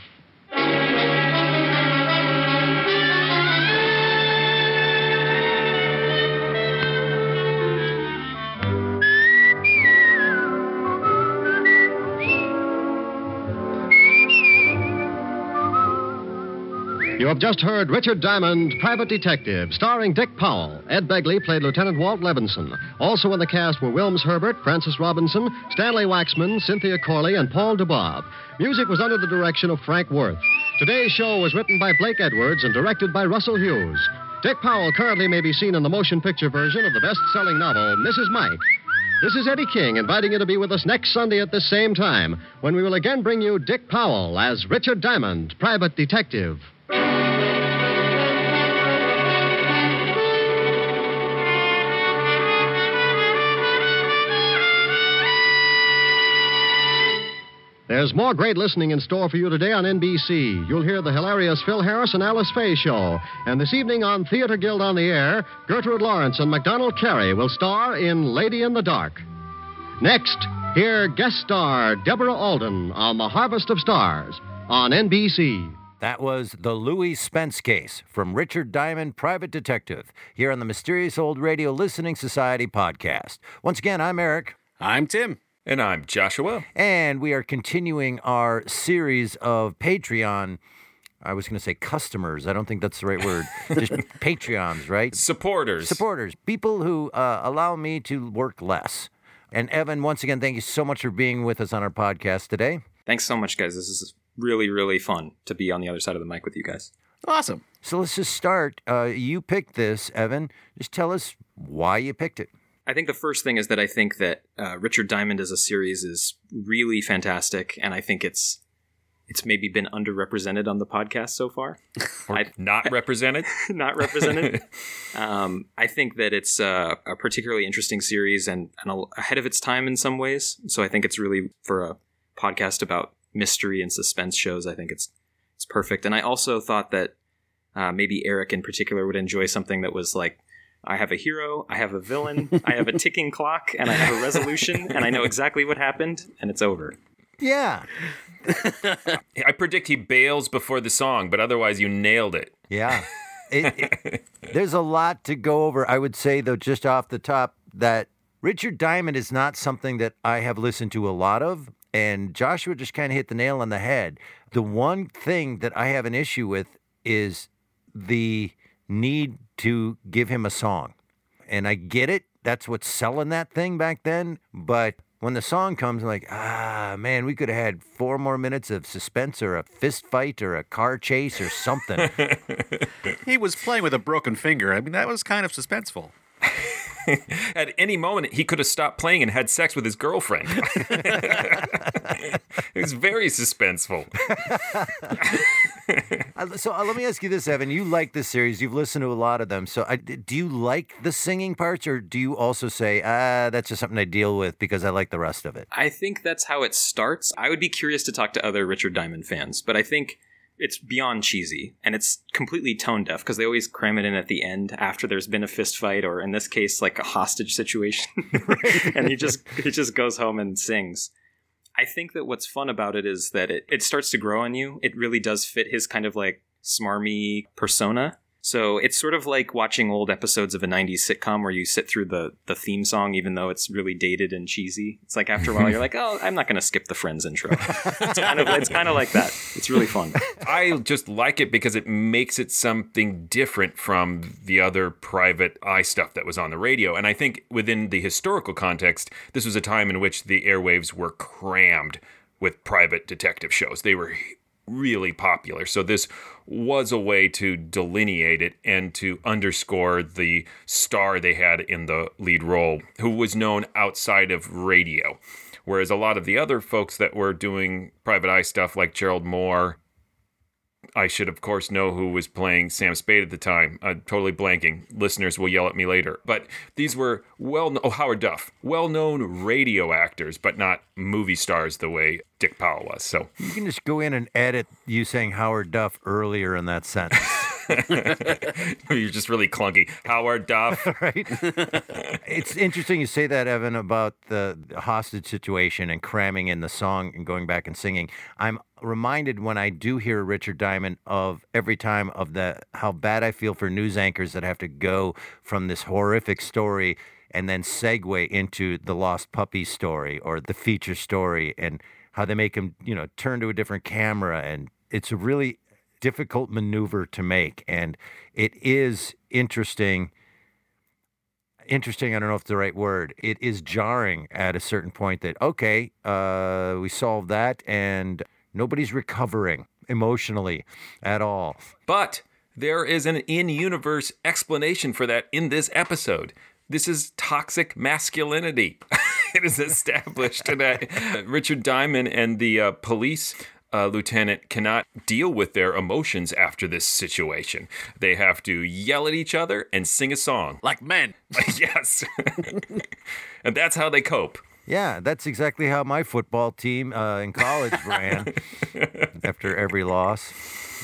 You have just heard Richard Diamond, Private Detective, starring Dick Powell. Ed Begley played Lieutenant Walt Levinson. Also in the cast were Wilms Herbert, Francis Robinson, Stanley Waxman, Cynthia Corley, and Paul Dubov. Music was under the direction of Frank Worth. Today's show was written by Blake Edwards and directed by Russell Hughes. Dick Powell currently may be seen in the motion picture version of the best selling novel, Mrs. Mike. This is Eddie King inviting you to be with us next Sunday at the same time when we will again bring you Dick Powell as Richard Diamond, Private Detective. There's more great listening in store for you today on NBC. You'll hear the hilarious Phil Harris and Alice Faye show. And this evening on Theater Guild on the Air, Gertrude Lawrence and MacDonald Carey will star in Lady in the Dark. Next, hear guest star Deborah Alden on The Harvest of Stars on NBC. That was the Louis Spence case from Richard Diamond, Private Detective, here on the Mysterious Old Radio Listening Society podcast. Once again, I'm Eric. I'm Tim. And I'm Joshua. And we are continuing our series of Patreon. I was going to say customers. I don't think that's the right word. Just Patreons, right? Supporters. Supporters. People who uh, allow me to work less. And Evan, once again, thank you so much for being with us on our podcast today. Thanks so much, guys. This is really, really fun to be on the other side of the mic with you guys. Awesome. So let's just start. Uh, you picked this, Evan. Just tell us why you picked it. I think the first thing is that I think that uh, Richard Diamond as a series is really fantastic, and I think it's it's maybe been underrepresented on the podcast so far. Or not represented. not represented. um, I think that it's uh, a particularly interesting series and, and a, ahead of its time in some ways. So I think it's really for a podcast about mystery and suspense shows. I think it's it's perfect. And I also thought that uh, maybe Eric in particular would enjoy something that was like I have a hero, I have a villain, I have a ticking clock, and I have a resolution, and I know exactly what happened, and it's over. Yeah. I predict he bails before the song, but otherwise you nailed it. Yeah. It, it, there's a lot to go over. I would say, though, just off the top, that Richard Diamond is not something that I have listened to a lot of. And Joshua just kind of hit the nail on the head. The one thing that I have an issue with is the need to give him a song. And I get it. That's what's selling that thing back then. But when the song comes, I'm like, ah, man, we could have had four more minutes of suspense or a fist fight or a car chase or something. he was playing with a broken finger. I mean, that was kind of suspenseful. At any moment, he could have stopped playing and had sex with his girlfriend. it was very suspenseful. Uh, so uh, let me ask you this, Evan. You like this series. You've listened to a lot of them. So I, do you like the singing parts, or do you also say, ah, that's just something I deal with because I like the rest of it? I think that's how it starts. I would be curious to talk to other Richard Diamond fans, but I think it's beyond cheesy and it's completely tone deaf because they always cram it in at the end after there's been a fist fight or in this case like a hostage situation. And he just he just goes home and sings. I think that what's fun about it is that it, it starts to grow on you. It really does fit his kind of like smarmy persona so it's sort of like watching old episodes of a 90s sitcom where you sit through the, the theme song even though it's really dated and cheesy. It's like after a while you're like, oh, I'm not going to skip the Friends intro. it's kind of it's kind of like that. It's really fun. I just like it because it makes it something different from the other private eye stuff that was on the radio. And I think within the historical context, this was a time in which the airwaves were crammed with private detective shows. They were really popular. So this was a way to delineate it and to underscore the star they had in the lead role, who was known outside of radio. Whereas a lot of the other folks that were doing private eye stuff, like Gerald Mohr, I should, of course, know who was playing Sam Spade at the time. I'm totally blanking. Listeners will yell at me later. But these were well, oh Howard Duff, well-known radio actors, but not movie stars the way Dick Powell was. So you can just go in and edit you saying Howard Duff earlier in that sentence. You're just really clunky. Howard Duff. right. it's interesting you say that, Evan, about the hostage situation and cramming in the song and going back and singing. I'm reminded when I do hear Richard Diamond of every time of the how bad I feel for news anchors that have to go from this horrific story and then segue into the lost puppy story or the feature story and how they make him, you know, turn to a different camera and it's a really difficult maneuver to make and it is interesting interesting i don't know if it's the right word it is jarring at a certain point that okay uh, we solved that and nobody's recovering emotionally at all. But there is an in-universe explanation for that in this episode. This is toxic masculinity. It is established today. richard diamond and the uh, police uh, lieutenant cannot deal with their emotions after this situation. They have to yell at each other and sing a song. Like men. yes. and that's how they cope. Yeah, that's exactly how my football team uh, in college ran after every loss.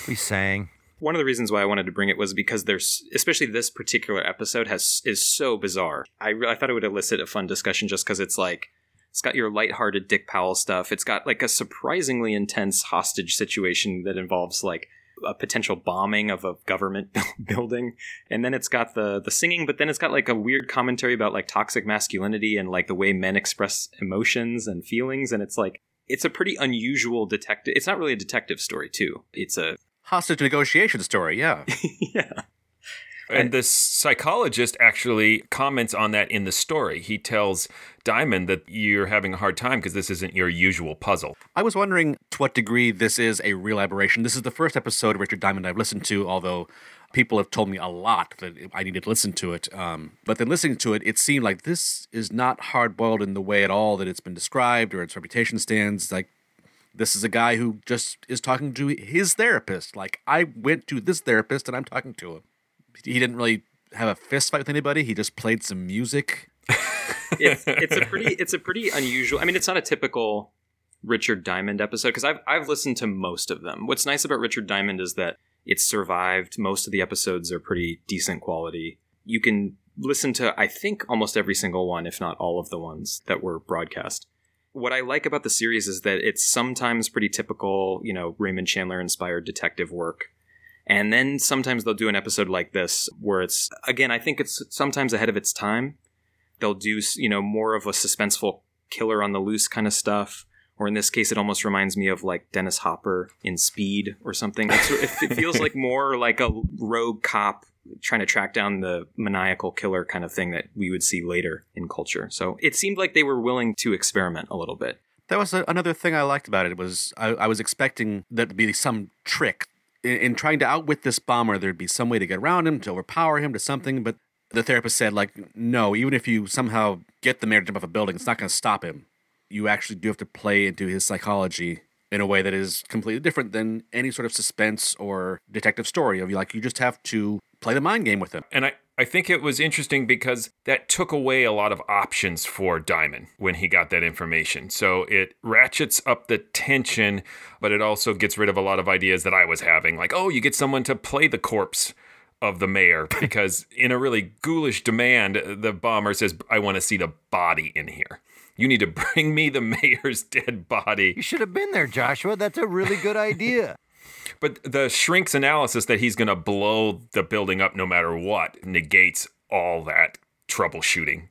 We sang. One of the reasons why I wanted to bring it was because there's, especially this particular episode has is so bizarre. I, I thought it would elicit a fun discussion just because it's like it's got your lighthearted Dick Powell stuff. It's got like a surprisingly intense hostage situation that involves like a potential bombing of a government building. And then it's got the the singing but then it's got like a weird commentary about like toxic masculinity and like the way men express emotions and feelings. And it's like it's a pretty unusual detective it's not really a detective story too. It's a hostage negotiation story yeah. Yeah. And the psychologist actually comments on that in the story. He tells Diamond that you're having a hard time because this isn't your usual puzzle. I was wondering to what degree this is a real aberration. This is the first episode of Richard Diamond I've listened to, although people have told me a lot that I needed to listen to it. Um, but then listening to it, it seemed like this is not hard boiled in the way at all that it's been described or its reputation stands. Like, this is a guy who just is talking to his therapist. Like, I went to this therapist and I'm talking to him he didn't really have a fist fight with anybody. He just played some music. It's, it's a pretty it's a pretty unusual. I mean, it's not a typical Richard Diamond episode because I've I've listened to most of them. What's nice about Richard Diamond is that it's survived. Most of the episodes are pretty decent quality. You can listen to I think almost every single one, if not all of the ones that were broadcast. What I like about the series is that it's sometimes pretty typical, you know, Raymond Chandler inspired detective work. And then sometimes they'll do an episode like this where it's, again, I think it's sometimes ahead of its time. They'll do, you know, more of a suspenseful killer on the loose kind of stuff. Or in this case, it almost reminds me of like Dennis Hopper in Speed or something. It's, it feels like more like a rogue cop trying to track down the maniacal killer kind of thing that we would see later in culture. So it seemed like they were willing to experiment a little bit. That was a, another thing I liked about it was I, I was expecting there to be some trick in, in, trying to outwit this bomber. There'd be some way to get around him, to overpower him, to something. But the therapist said, like, no, even if you somehow get the mayor to jump off a building, it's not going to stop him. You actually do have to play into his psychology in a way that is completely different than any sort of suspense or detective story of you like you just have to play the mind game with him. And I, I think it was interesting because that took away a lot of options for Diamond when he got that information. So it ratchets up the tension, but it also gets rid of a lot of ideas that I was having. Like, oh, you get someone to play the corpse of the mayor because in a really ghoulish demand, the bomber says, I want to see the body in here. You need to bring me the mayor's dead body. You should have been there, Joshua. That's a really good idea. but the shrink's analysis that he's going to blow the building up no matter what negates all that troubleshooting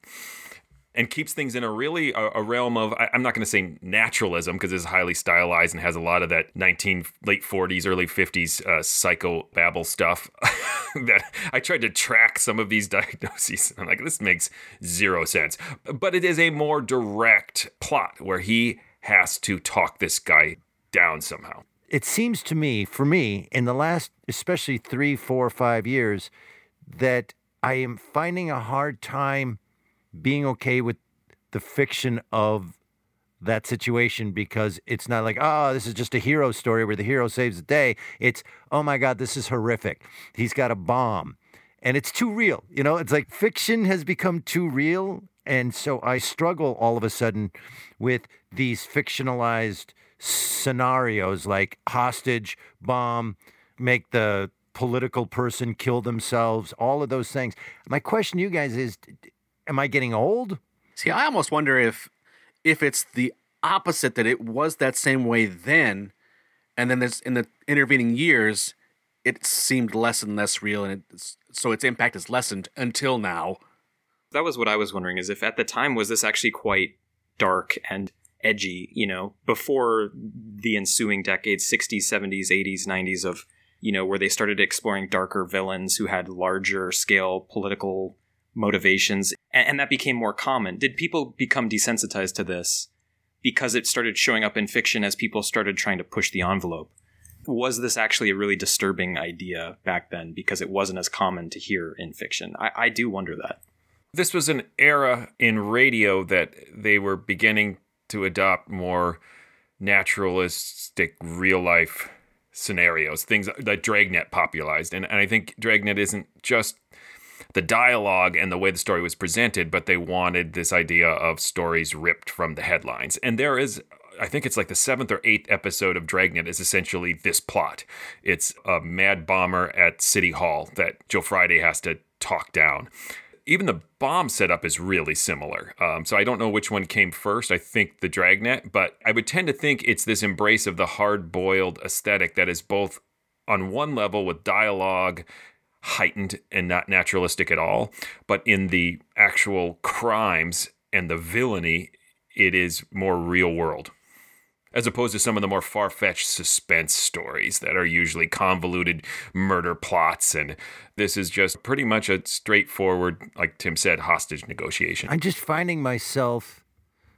and keeps things in a really a, a realm of I, am not going to say naturalism because it's highly stylized and has a lot of that 19 late 40s early 50s uh, psycho babble stuff that I tried to track some of these diagnoses. I'm like this makes zero sense. But it is a more direct plot where he has to talk this guy down somehow. It seems to me for me in the last especially three four five years that I am finding a hard time being okay with the fiction of that situation because it's not like, oh, this is just a hero story where the hero saves the day. It's, oh my God, this is horrific. He's got a bomb. And it's too real. You know, it's like fiction has become too real. And so I struggle all of a sudden with these fictionalized scenarios like hostage, bomb, make the political person kill themselves, all of those things. My question to you guys is am I getting old? See, I almost wonder if if it's the opposite that it was that same way then, and then there's in the intervening years, it seemed less and less real, and it's, so its impact is lessened until now. That was what I was wondering: is if at the time was this actually quite dark and edgy? You know, before the ensuing decades, '60s, '70s, '80s, '90s of you know where they started exploring darker villains who had larger scale political motivations, and, and that became more common. Did people become desensitized to this because it started showing up in fiction as people started trying to push the envelope? Was this actually a really disturbing idea back then because it wasn't as common to hear in fiction? I, I do wonder that. This was an era in radio that they were beginning to adopt more naturalistic real life scenarios, things that Dragnet popularized. And, and I think Dragnet isn't just the dialogue and the way the story was presented, but they wanted this idea of stories ripped from the headlines. And there is I think it's like the seventh or eighth episode of Dragnet is essentially this plot. It's a mad bomber at City Hall that Joe Friday has to talk down. Even the bomb setup is really similar. Um, so I don't know which one came first. I think the Dragnet, but I would tend to think it's this embrace of the hard boiled aesthetic that is both on one level with dialogue heightened and not naturalistic at all. But in the actual crimes and the villainy, it is more real world. As opposed to some of the more far fetched suspense stories that are usually convoluted murder plots. And this is just pretty much a straightforward, like Tim said, hostage negotiation. I'm just finding myself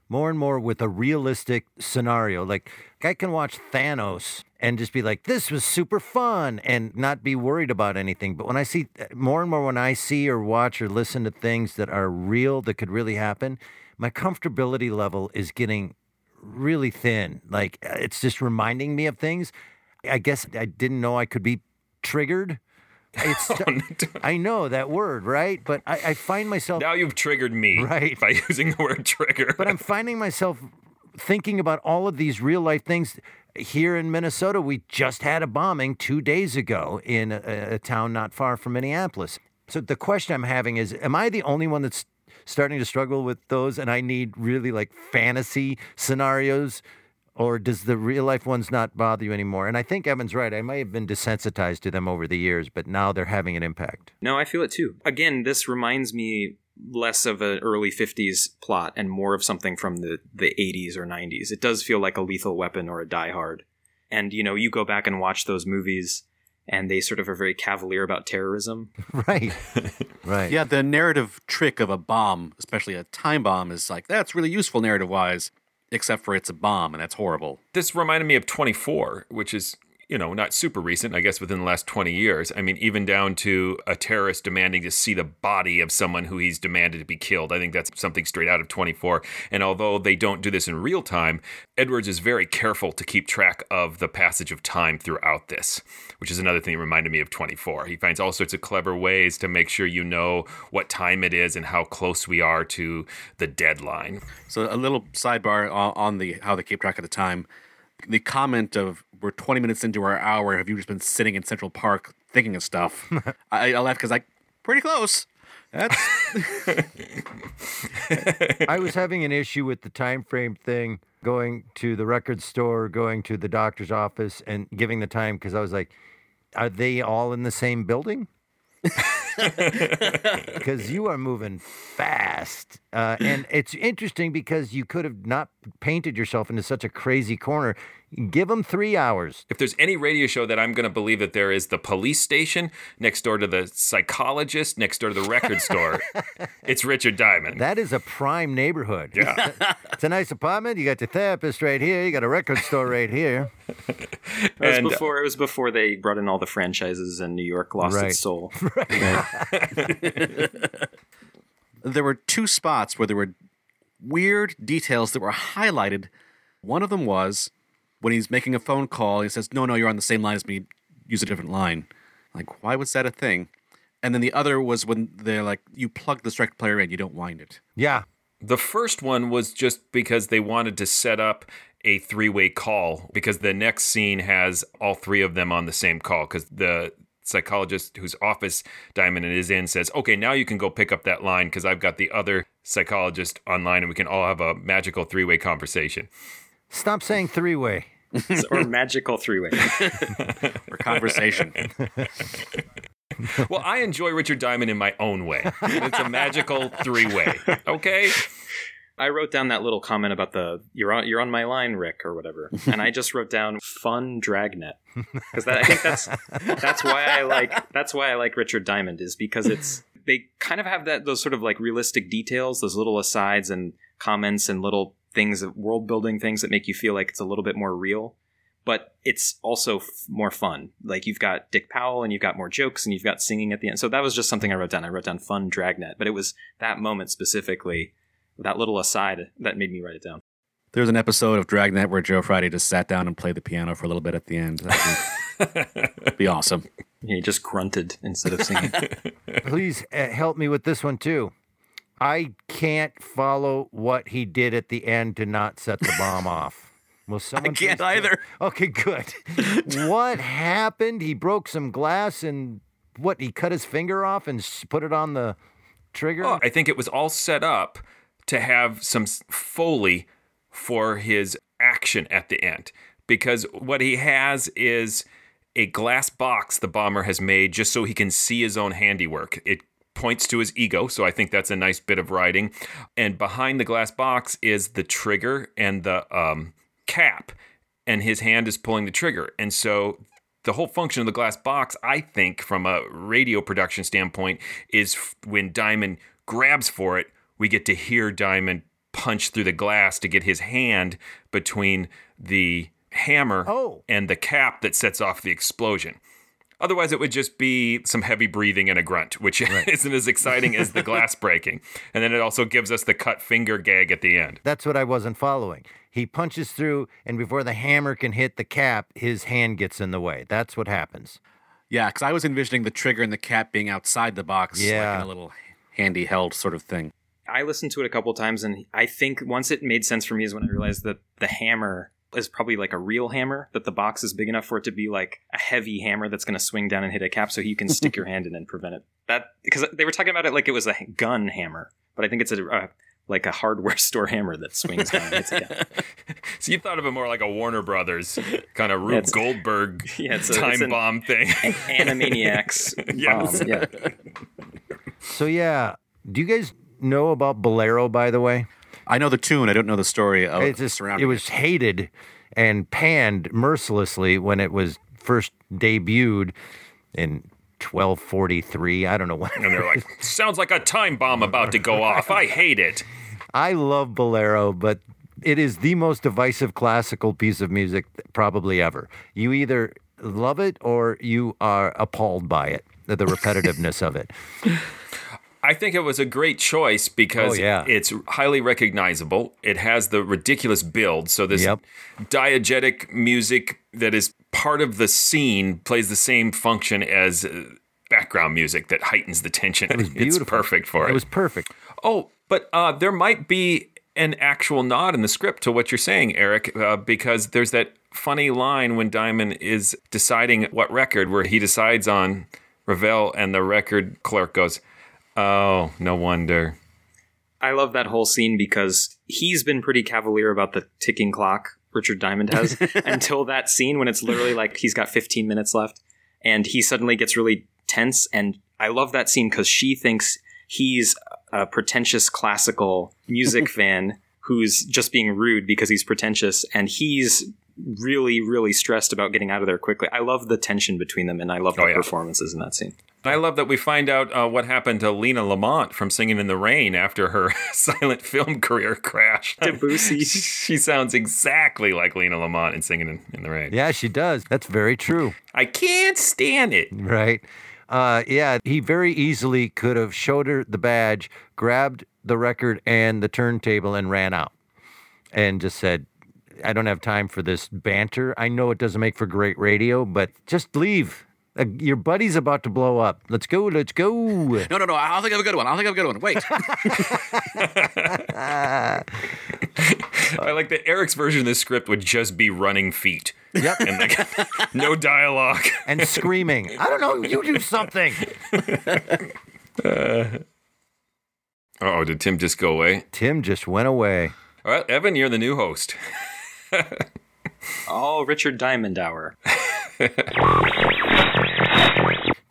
more and more with a realistic scenario. Like, I can watch Thanos and just be like, this was super fun and not be worried about anything. But when I see uh, more and more, when I see or watch or listen to things that are real, that could really happen, my comfortability level is getting really thin. Like, uh, it's just reminding me of things. I guess I didn't know I could be triggered. It's, oh, I know that word, right? But I, I, find myself now you've triggered me, right, by using the word trigger. but I'm finding myself thinking about all of these real life things. Here in Minnesota, we just had a bombing two days ago in a, a town not far from Minneapolis. So the question I'm having is, am I the only one that's starting to struggle with those and I need really like fantasy scenarios? Or does the real life ones not bother you anymore? And I think Evan's right. I may have been desensitized to them over the years, but now they're having an impact. No, I feel it too. Again, this reminds me less of an early 50s plot and more of something from the, the 80s or 90s. It does feel like a lethal weapon or a die hard. And, you know, you go back and watch those movies and they sort of are very cavalier about terrorism. Right. right. Yeah, the narrative trick of a bomb, especially a time bomb, is like, that's really useful narrative wise, except for it's a bomb and that's horrible. This reminded me of 24, which is, you know, not super recent, I guess within the last 20 years. I mean, even down to a terrorist demanding to see the body of someone who he's demanded to be killed. I think that's something straight out of 24. And although they don't do this in real time, Edwards is very careful to keep track of the passage of time throughout this, which is another thing that reminded me of 24. He finds all sorts of clever ways to make sure you know what time it is and how close we are to the deadline. So a little sidebar on, the how they keep track of the time. The comment of we're 20 minutes into our hour. Have you just been sitting in Central Park thinking of stuff? I, I laugh because I pretty close. That's I was having an issue with the time frame thing, going to the record store, going to the doctor's office, and giving the time because I was like, are they all in the same building? Because you are moving fast. Uh, and it's interesting because you could have not painted yourself into such a crazy corner. Give them three hours. If there's any radio show that I'm going to believe that there is the police station next door to the psychologist, next door to the record store, it's Richard Diamond. That is a prime neighborhood. Yeah. it's a nice apartment. You got your therapist right here. You got a record store right here. It was And- uh, before it was before they brought in all the franchises and New York lost Right. its soul. Right. there were two spots where there were weird details that were highlighted. One of them was when he's making a phone call, he says, No, no, you're on the same line as me. Use a different line. Like, why was that a thing? And then the other was when they're like, You plug the record player in, you don't wind it. Yeah. The first one was just because they wanted to set up a three way call because the next scene has all three of them on the same call because the psychologist whose office Diamond is in says, Okay, now you can go pick up that line because I've got the other psychologist online and we can all have a magical three way conversation. Stop saying three way. or magical three way. or conversation. well, I enjoy Richard Diamond in my own way. It's a magical three way. Okay. I wrote down that little comment about the you're on you're on my line, Rick, or whatever, and I just wrote down fun dragnet because I think that's that's why I like that's why I like Richard Diamond is because it's they kind of have that those sort of like realistic details, those little asides and comments and little things, of world building things that make you feel like it's a little bit more real. But it's also f- more fun. Like you've got Dick Powell and you've got more jokes and you've got singing at the end. So that was just something I wrote down. I wrote down fun dragnet, but it was that moment specifically that little aside that made me write it down. There was an episode of Dragnet where Joe Friday just sat down and played the piano for a little bit at the end. That'd be, be awesome. He just grunted instead of singing. Please uh, help me with this one too. I can't follow what he did at the end to not set the bomb off. Well, someone can't please- either. Okay, good. what happened? He broke some glass and what? He cut his finger off and put it on the trigger. Oh, I think it was all set up to have some foley for his action at the end because what he has is a glass box the bomber has made just so he can see his own handiwork. It points to his ego, so I think that's a nice bit of writing. And behind the glass box is the trigger and the um, cap, and his hand is pulling the trigger. And so the whole function of the glass box, I think, from a radio production standpoint, is when Diamond grabs for it, we get to hear Diamond punch through the glass to get his hand between the hammer and the cap that sets off the explosion. Otherwise, it would just be some heavy breathing and a grunt, which isn't as exciting as the glass breaking. And then it also gives us the cut finger gag at the end. That's what I wasn't following. He punches through, and before the hammer can hit the cap, his hand gets in the way. That's what happens. Yeah, because I was envisioning the trigger and the cap being outside the box, Yeah. like in a little handy held sort of thing. I listened to it a couple times, and I think once it made sense for me is when I realized that the hammer is probably like a real hammer, that the box is big enough for it to be like a heavy hammer that's going to swing down and hit a cap so you can stick your hand in and prevent it. That because they were talking about it like it was a gun hammer, but I think it's a uh, like a hardware store hammer that swings down and hits it down. So you thought of it more like a Warner Brothers kind of Rube Yeah, it's- Goldberg Yeah, it's a, time it's an bomb thing. Animaniacs Yes. bomb. Yeah. So yeah, do you guys know about Bolero? By the way, I know the tune. I don't know the story of it's just, surrounding it was hated and panned mercilessly when it was first debuted in 1243. I don't know when. and they're like, sounds like a time bomb about to go off. I hate it. I love Bolero, but it is the most divisive classical piece of music probably ever. You either love it or you are appalled by it, the the repetitiveness of it. I think it was a great choice because Oh, yeah. it's highly recognizable. It has the ridiculous build. So this Yep. diegetic music that is part of the scene plays the same function as uh, background music that heightens the tension. It was It's beautiful. perfect for it. It was perfect. Oh, but uh, there might be an actual nod in the script to what you're saying, Eric, uh, because there's that funny line when Diamond is deciding what record, where he decides on Ravel, and the record clerk goes, "Oh, no wonder." I love that whole scene because he's been pretty cavalier about the ticking clock Richard Diamond has until that scene when it's literally like he's got 15 minutes left and he suddenly gets really tense. And I love that scene because she thinks he's a pretentious classical music fan who's just being rude because he's pretentious and he's really, really stressed about getting out of there quickly. I love the tension between them and I love the Oh, yeah. performances in that scene. And I love that we find out uh, what happened to Lina Lamont from Singing in the Rain after her silent film career crashed. Debussy. she sounds exactly like Lina Lamont in Singing in, in the Rain. Yeah, she does. That's very true. I can't stand it. Right. Uh, yeah, he very easily could have showed her the badge, grabbed the record and the turntable, and ran out and just said, I don't have time for this banter. I know it doesn't make for great radio, but just leave. Uh, your buddy's about to blow up. Let's go. Let's go. No, no, no. I'll think of a good one. I'll think of a good one. Wait. I like that Eric's version of this script would just be running feet. Yep. And like no dialogue. and screaming. I don't know. You do something. Uh, oh, did Tim just go away? Tim just went away. All right, Evan, you're the new host. Oh, Richard Diamond Hour.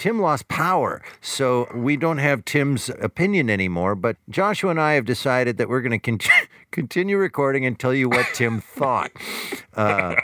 Tim lost power, so we don't have Tim's opinion anymore. But Joshua and I have decided that we're going to con- continue recording and tell you what Tim thought. Uh,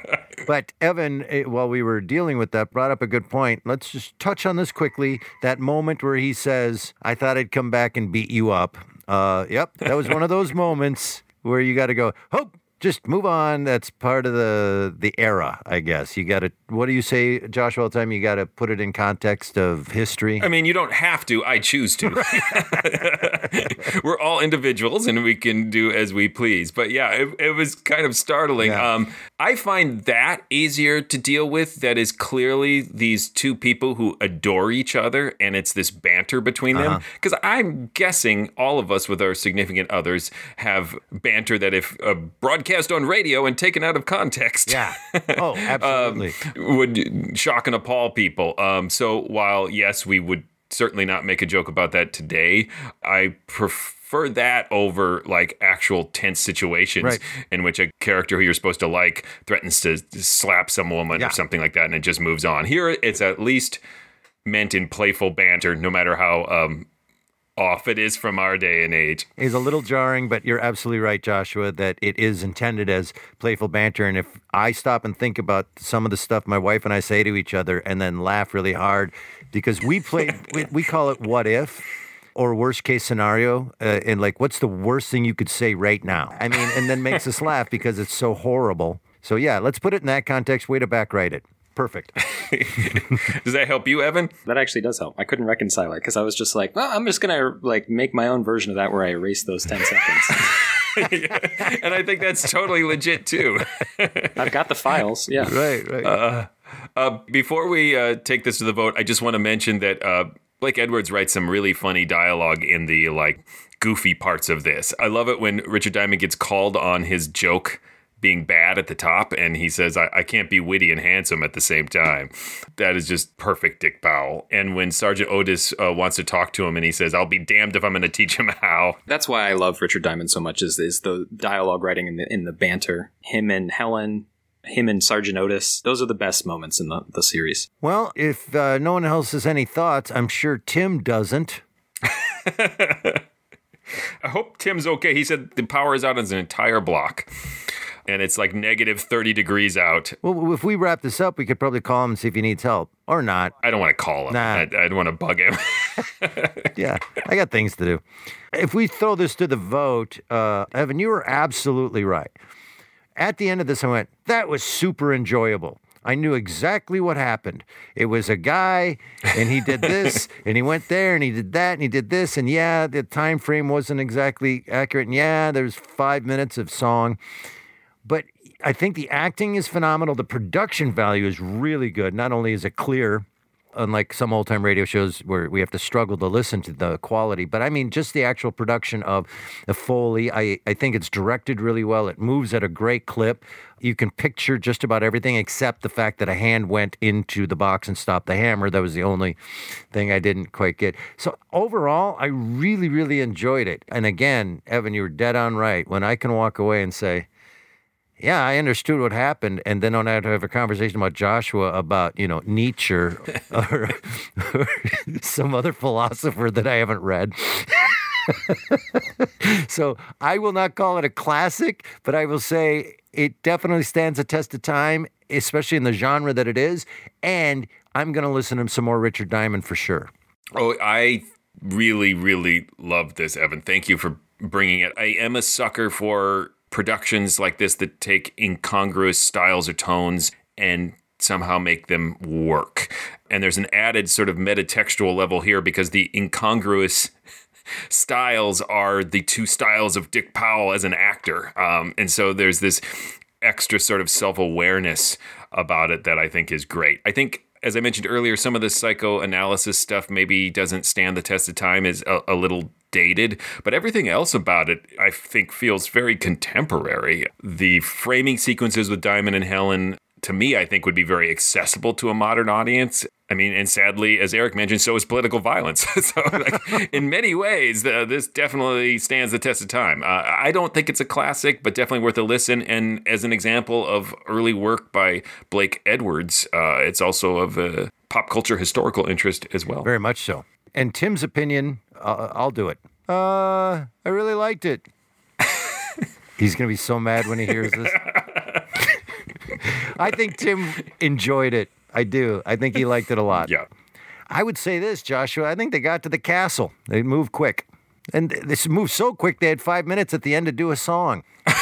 but Evan, eh, while we were dealing with that, brought up a good point. Let's just touch on this quickly. That moment where he says, "I thought I'd come back and beat you up." Uh, yep, that was one of those moments where you got to go, "Hope." Just move on. That's part of the the era, I guess. You got to. What do you say, Joshua? All the time, you got to put it in context of history. I mean, you don't have to. I choose to. We're all individuals and we can do as we please. But yeah, it, it was kind of startling. Um, I find that easier to deal with. That is clearly these two people who adore each other and it's this banter between them. Uh-huh. Because I'm guessing all of us with our significant others have banter that, if a broadcast on radio and taken out of context, yeah. Oh, absolutely. um, would shock and appall people. Um, so while yes, we would certainly not make a joke about that today, I prefer that over like actual tense situations Right. in which a character who you're supposed to like threatens to slap some woman Yeah. or something like that, and it just moves on. Here, it's at least meant in playful banter, no matter how um, off it is from our day and age. is a little jarring, but you're absolutely right, Joshua, that it is intended as playful banter. And if I stop and think about some of the stuff my wife and I say to each other and then laugh really hard, because we play, we, we call it what if or worst case scenario. Uh, and like, what's the worst thing you could say right now? I mean, and then makes us laugh because it's so horrible. So yeah, let's put it in that context. Way to backwrite it. Perfect. Does that help you, Evan? That actually does help. I couldn't reconcile it because I was just like, well, I'm just gonna like make my own version of that where I erase those ten seconds. and I think that's totally legit too. I've got the files. Yeah. Right, right. Uh, uh, before we uh, take this to the vote, I just want to mention that uh, Blake Edwards writes some really funny dialogue in the like goofy parts of this. I love it when Richard Diamond gets called on his joke being bad at the top, and he says, I, I can't be witty and handsome at the same time. That is just perfect Dick Powell. And when Sergeant Otis uh, wants to talk to him and he says, I'll be damned if I'm going to teach him how. That's why I love Richard Diamond so much is, is the dialogue writing in the, in the banter. Him and Helen, him and Sergeant Otis, those are the best moments in the, the series. Well, if uh, no one else has any thoughts, I'm sure Tim doesn't. I hope Tim's okay. He said the power is out on his entire block. And it's like negative 30 degrees out. Well, if we wrap this up, we could probably call him and see if he needs help or not. I don't want to call him. Nah. I, don't want to bug him. yeah, I got things to do. If we throw this to the vote, uh, Evan, you were absolutely right. At the end of this, I went, that was super enjoyable. I knew exactly what happened. It was a guy, and he did this, and he went there, and he did that, and he did this, and yeah, the time frame wasn't exactly accurate, and yeah, there's five minutes of song, I think the acting is phenomenal. The production value is really good. Not only is it clear, unlike some old time radio shows where we have to struggle to listen to the quality, but I mean, just the actual production of the Foley, I, I think it's directed really well. It moves at a great clip. You can picture just about everything except the fact that a hand went into the box and stopped the hammer. That was the only thing I didn't quite get. So, overall, I really, really enjoyed it. And again, Evan, you were dead on right. When I can walk away and say, yeah, I understood what happened, and then I have to have a conversation about Joshua about you know Nietzsche or, or some other philosopher that I haven't read. so I will not call it a classic, but I will say it definitely stands a test of time, especially in the genre that it is. And I'm going to listen to some more Richard Diamond for sure. Oh, I really, really love this, Evan. Thank you for bringing it. I am a sucker for productions like this that take incongruous styles or tones and somehow make them work. And there's an added sort of metatextual level here because the incongruous styles are the two styles of Dick Powell as an actor. Um, and so there's this extra sort of self awareness about it that I think is great. I think as I mentioned earlier, some of the psychoanalysis stuff maybe doesn't stand the test of time, is a, a, little dated, but everything else about it, I think, feels very contemporary. The framing sequences with Diamond and Helen, to me, I think would be very accessible to a modern audience. I mean, and sadly, as Eric mentioned, so is political violence. so, like, in many ways, uh, this definitely stands the test of time. Uh, I don't think it's a classic, but definitely worth a listen. And as an example of early work by Blake Edwards, uh, it's also of a pop culture historical interest as well. Very much so. And Tim's opinion, I'll do it. Uh, I really liked it. He's going to be so mad when he hears this. I think Tim enjoyed it. I do. I think he liked it a lot. Yeah. I would say this, Joshua. I think they got to the castle. They moved quick. And this moved so quick, they had five minutes at the end to do a song.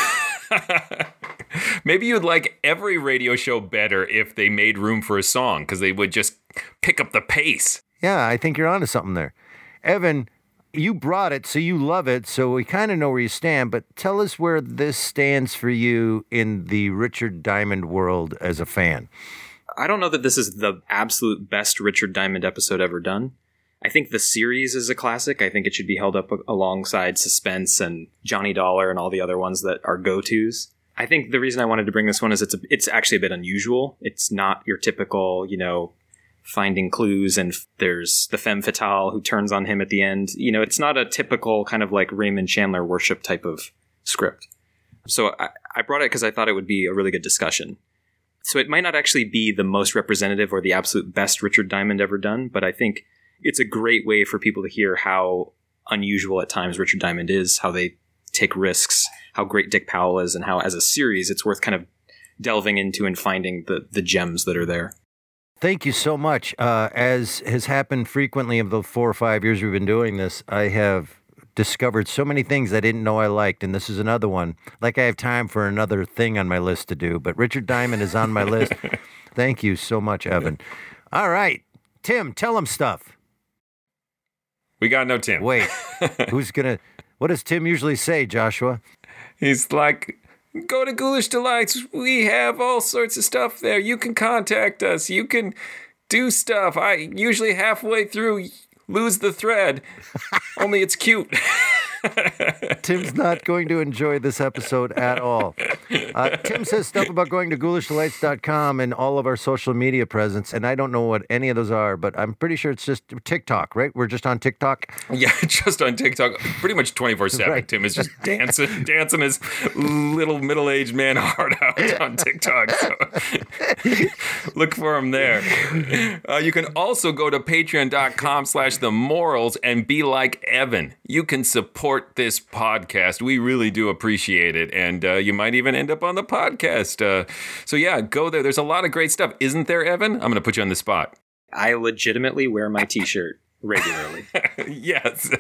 Maybe you'd like every radio show better if they made room for a song because they would just pick up the pace. Yeah, I think you're onto something there. Evan, you brought it, so you love it, so we kind of know where you stand, but tell us where this stands for you in the Richard Diamond world as a fan. I don't know that this is the absolute best Richard Diamond episode ever done. I think the series is a classic. I think it should be held up alongside Suspense and Johnny Dollar and all the other ones that are go tos. I think the reason I wanted to bring this one is it's a, it's actually a bit unusual. It's not your typical, you know, finding clues and there's the femme fatale who turns on him at the end. You know, it's not a typical kind of like Raymond Chandler worship type of script. So I, I brought it because I thought it would be a really good discussion. So it might not actually be the most representative or the absolute best Richard Diamond ever done, but I think it's a great way for people to hear how unusual at times Richard Diamond is, how they take risks, how great Dick Powell is, and how as a series it's worth kind of delving into and finding the the gems that are there. Thank you so much. Uh, as has happened frequently of the four or five years we've been doing this, I have discovered so many things I didn't know I liked, and this is another one. Like I have time for another thing on my list to do, but Richard Diamond is on my list. Thank you so much, Evan. All right, Tim, tell him stuff. We got no Tim. Wait, who's gonna? What does Tim usually say, Joshua? He's like, go to Ghoulish Delights. We have all sorts of stuff there. You can contact us. You can do stuff. I usually halfway through lose the thread. Only it's cute. Tim's not going to enjoy this episode at all. Uh, Tim says stuff about going to ghoulishdelights.com and all of our social media presence, and I don't know what any of those are, but I'm pretty sure it's just TikTok, right? We're just on TikTok. Yeah, just on TikTok, pretty much 24 7. Right. Tim is just dancing, dancing his little middle aged man heart out on TikTok. So look for him there. Uh, you can also go to patreon.com slash the MORLS and be like Evan. You can support this podcast. We really do appreciate it. And uh, you might even end up on the podcast. Uh, so, yeah, go there. There's a lot of great stuff. Isn't there, Evan? I'm going to put you on the spot. I legitimately wear my t shirt regularly. yes.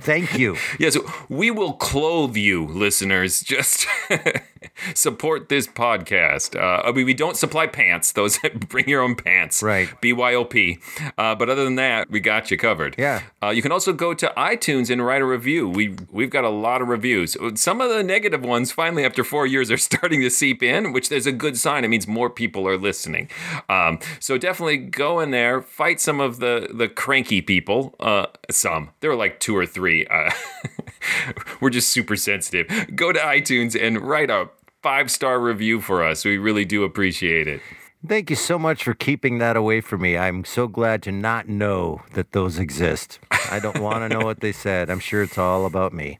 Thank you. Yes, we will clothe you, listeners. Just support this podcast. Uh, I mean, we don't supply pants; those bring your own pants. Right. BYOP. Uh, but other than that, we got you covered. Yeah. Uh, you can also go to iTunes and write a review. We we've got a lot of reviews. Some of the negative ones, finally, after four years, are starting to seep in, which is a good sign. It means more people are listening. Um, so definitely go in there, fight some of the the cranky people. Uh, some there were like two or three. We're just super sensitive. Go to iTunes and write a five star review for us. We really do appreciate it. Thank you so much for keeping that away from me. I'm so glad to not know that those exist. I don't want to know what they said. I'm sure it's all about me.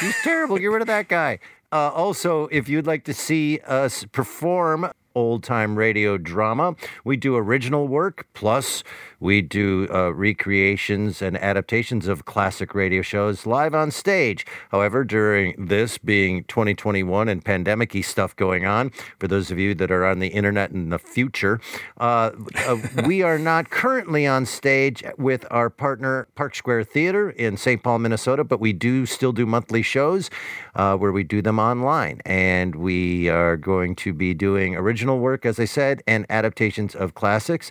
He's terrible. Get rid of that guy. Uh, also, if you'd like to see us perform old time radio drama, we do original work, plus we do uh, recreations and adaptations of classic radio shows live on stage. However, during this being 2021 and pandemic y stuff going on, for those of you that are on the internet in the future, uh, uh, we are not currently on stage with our partner Park Square Theater in St. Paul, Minnesota, but we do still do monthly shows uh, where we do them online. And we are going to be doing original work, as I said, and adaptations of classics.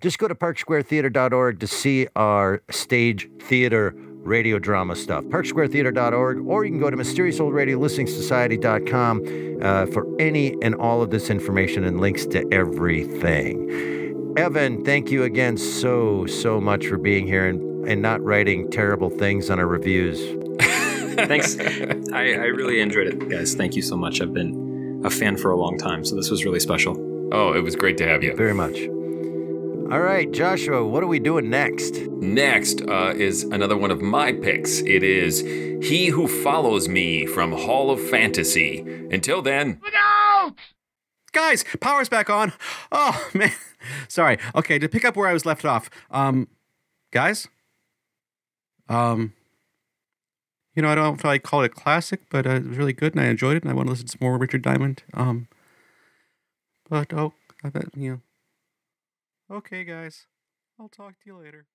Just go to parksquaretheater.org to see our stage theater radio drama stuff. Parksquaretheater.org, or you can go to mysteriousOldRadioListeningSociety.com uh, for any and all of this information and links to everything. Evan, thank you again so, so much for being here and, and not writing terrible things on our reviews. Thanks. I, I really enjoyed it, guys. Thank you so much. I've been a fan for a long time, so this was really special. Oh, it was great to have you. Very much. All right, Joshua, what are we doing next? Next uh, is another one of my picks. It is He Who Follows Me from Hall of Fantasy. Until then, Look out! Guys, power's back on. Oh man, sorry. Okay, to pick up where I was left off. Um, guys. Um, you know, I don't know if I call it a classic, but uh, it was really good, and I enjoyed it, and I want to listen to some more Richard Diamond. Um, but oh, I bet you know. Okay, guys, I'll talk to you later.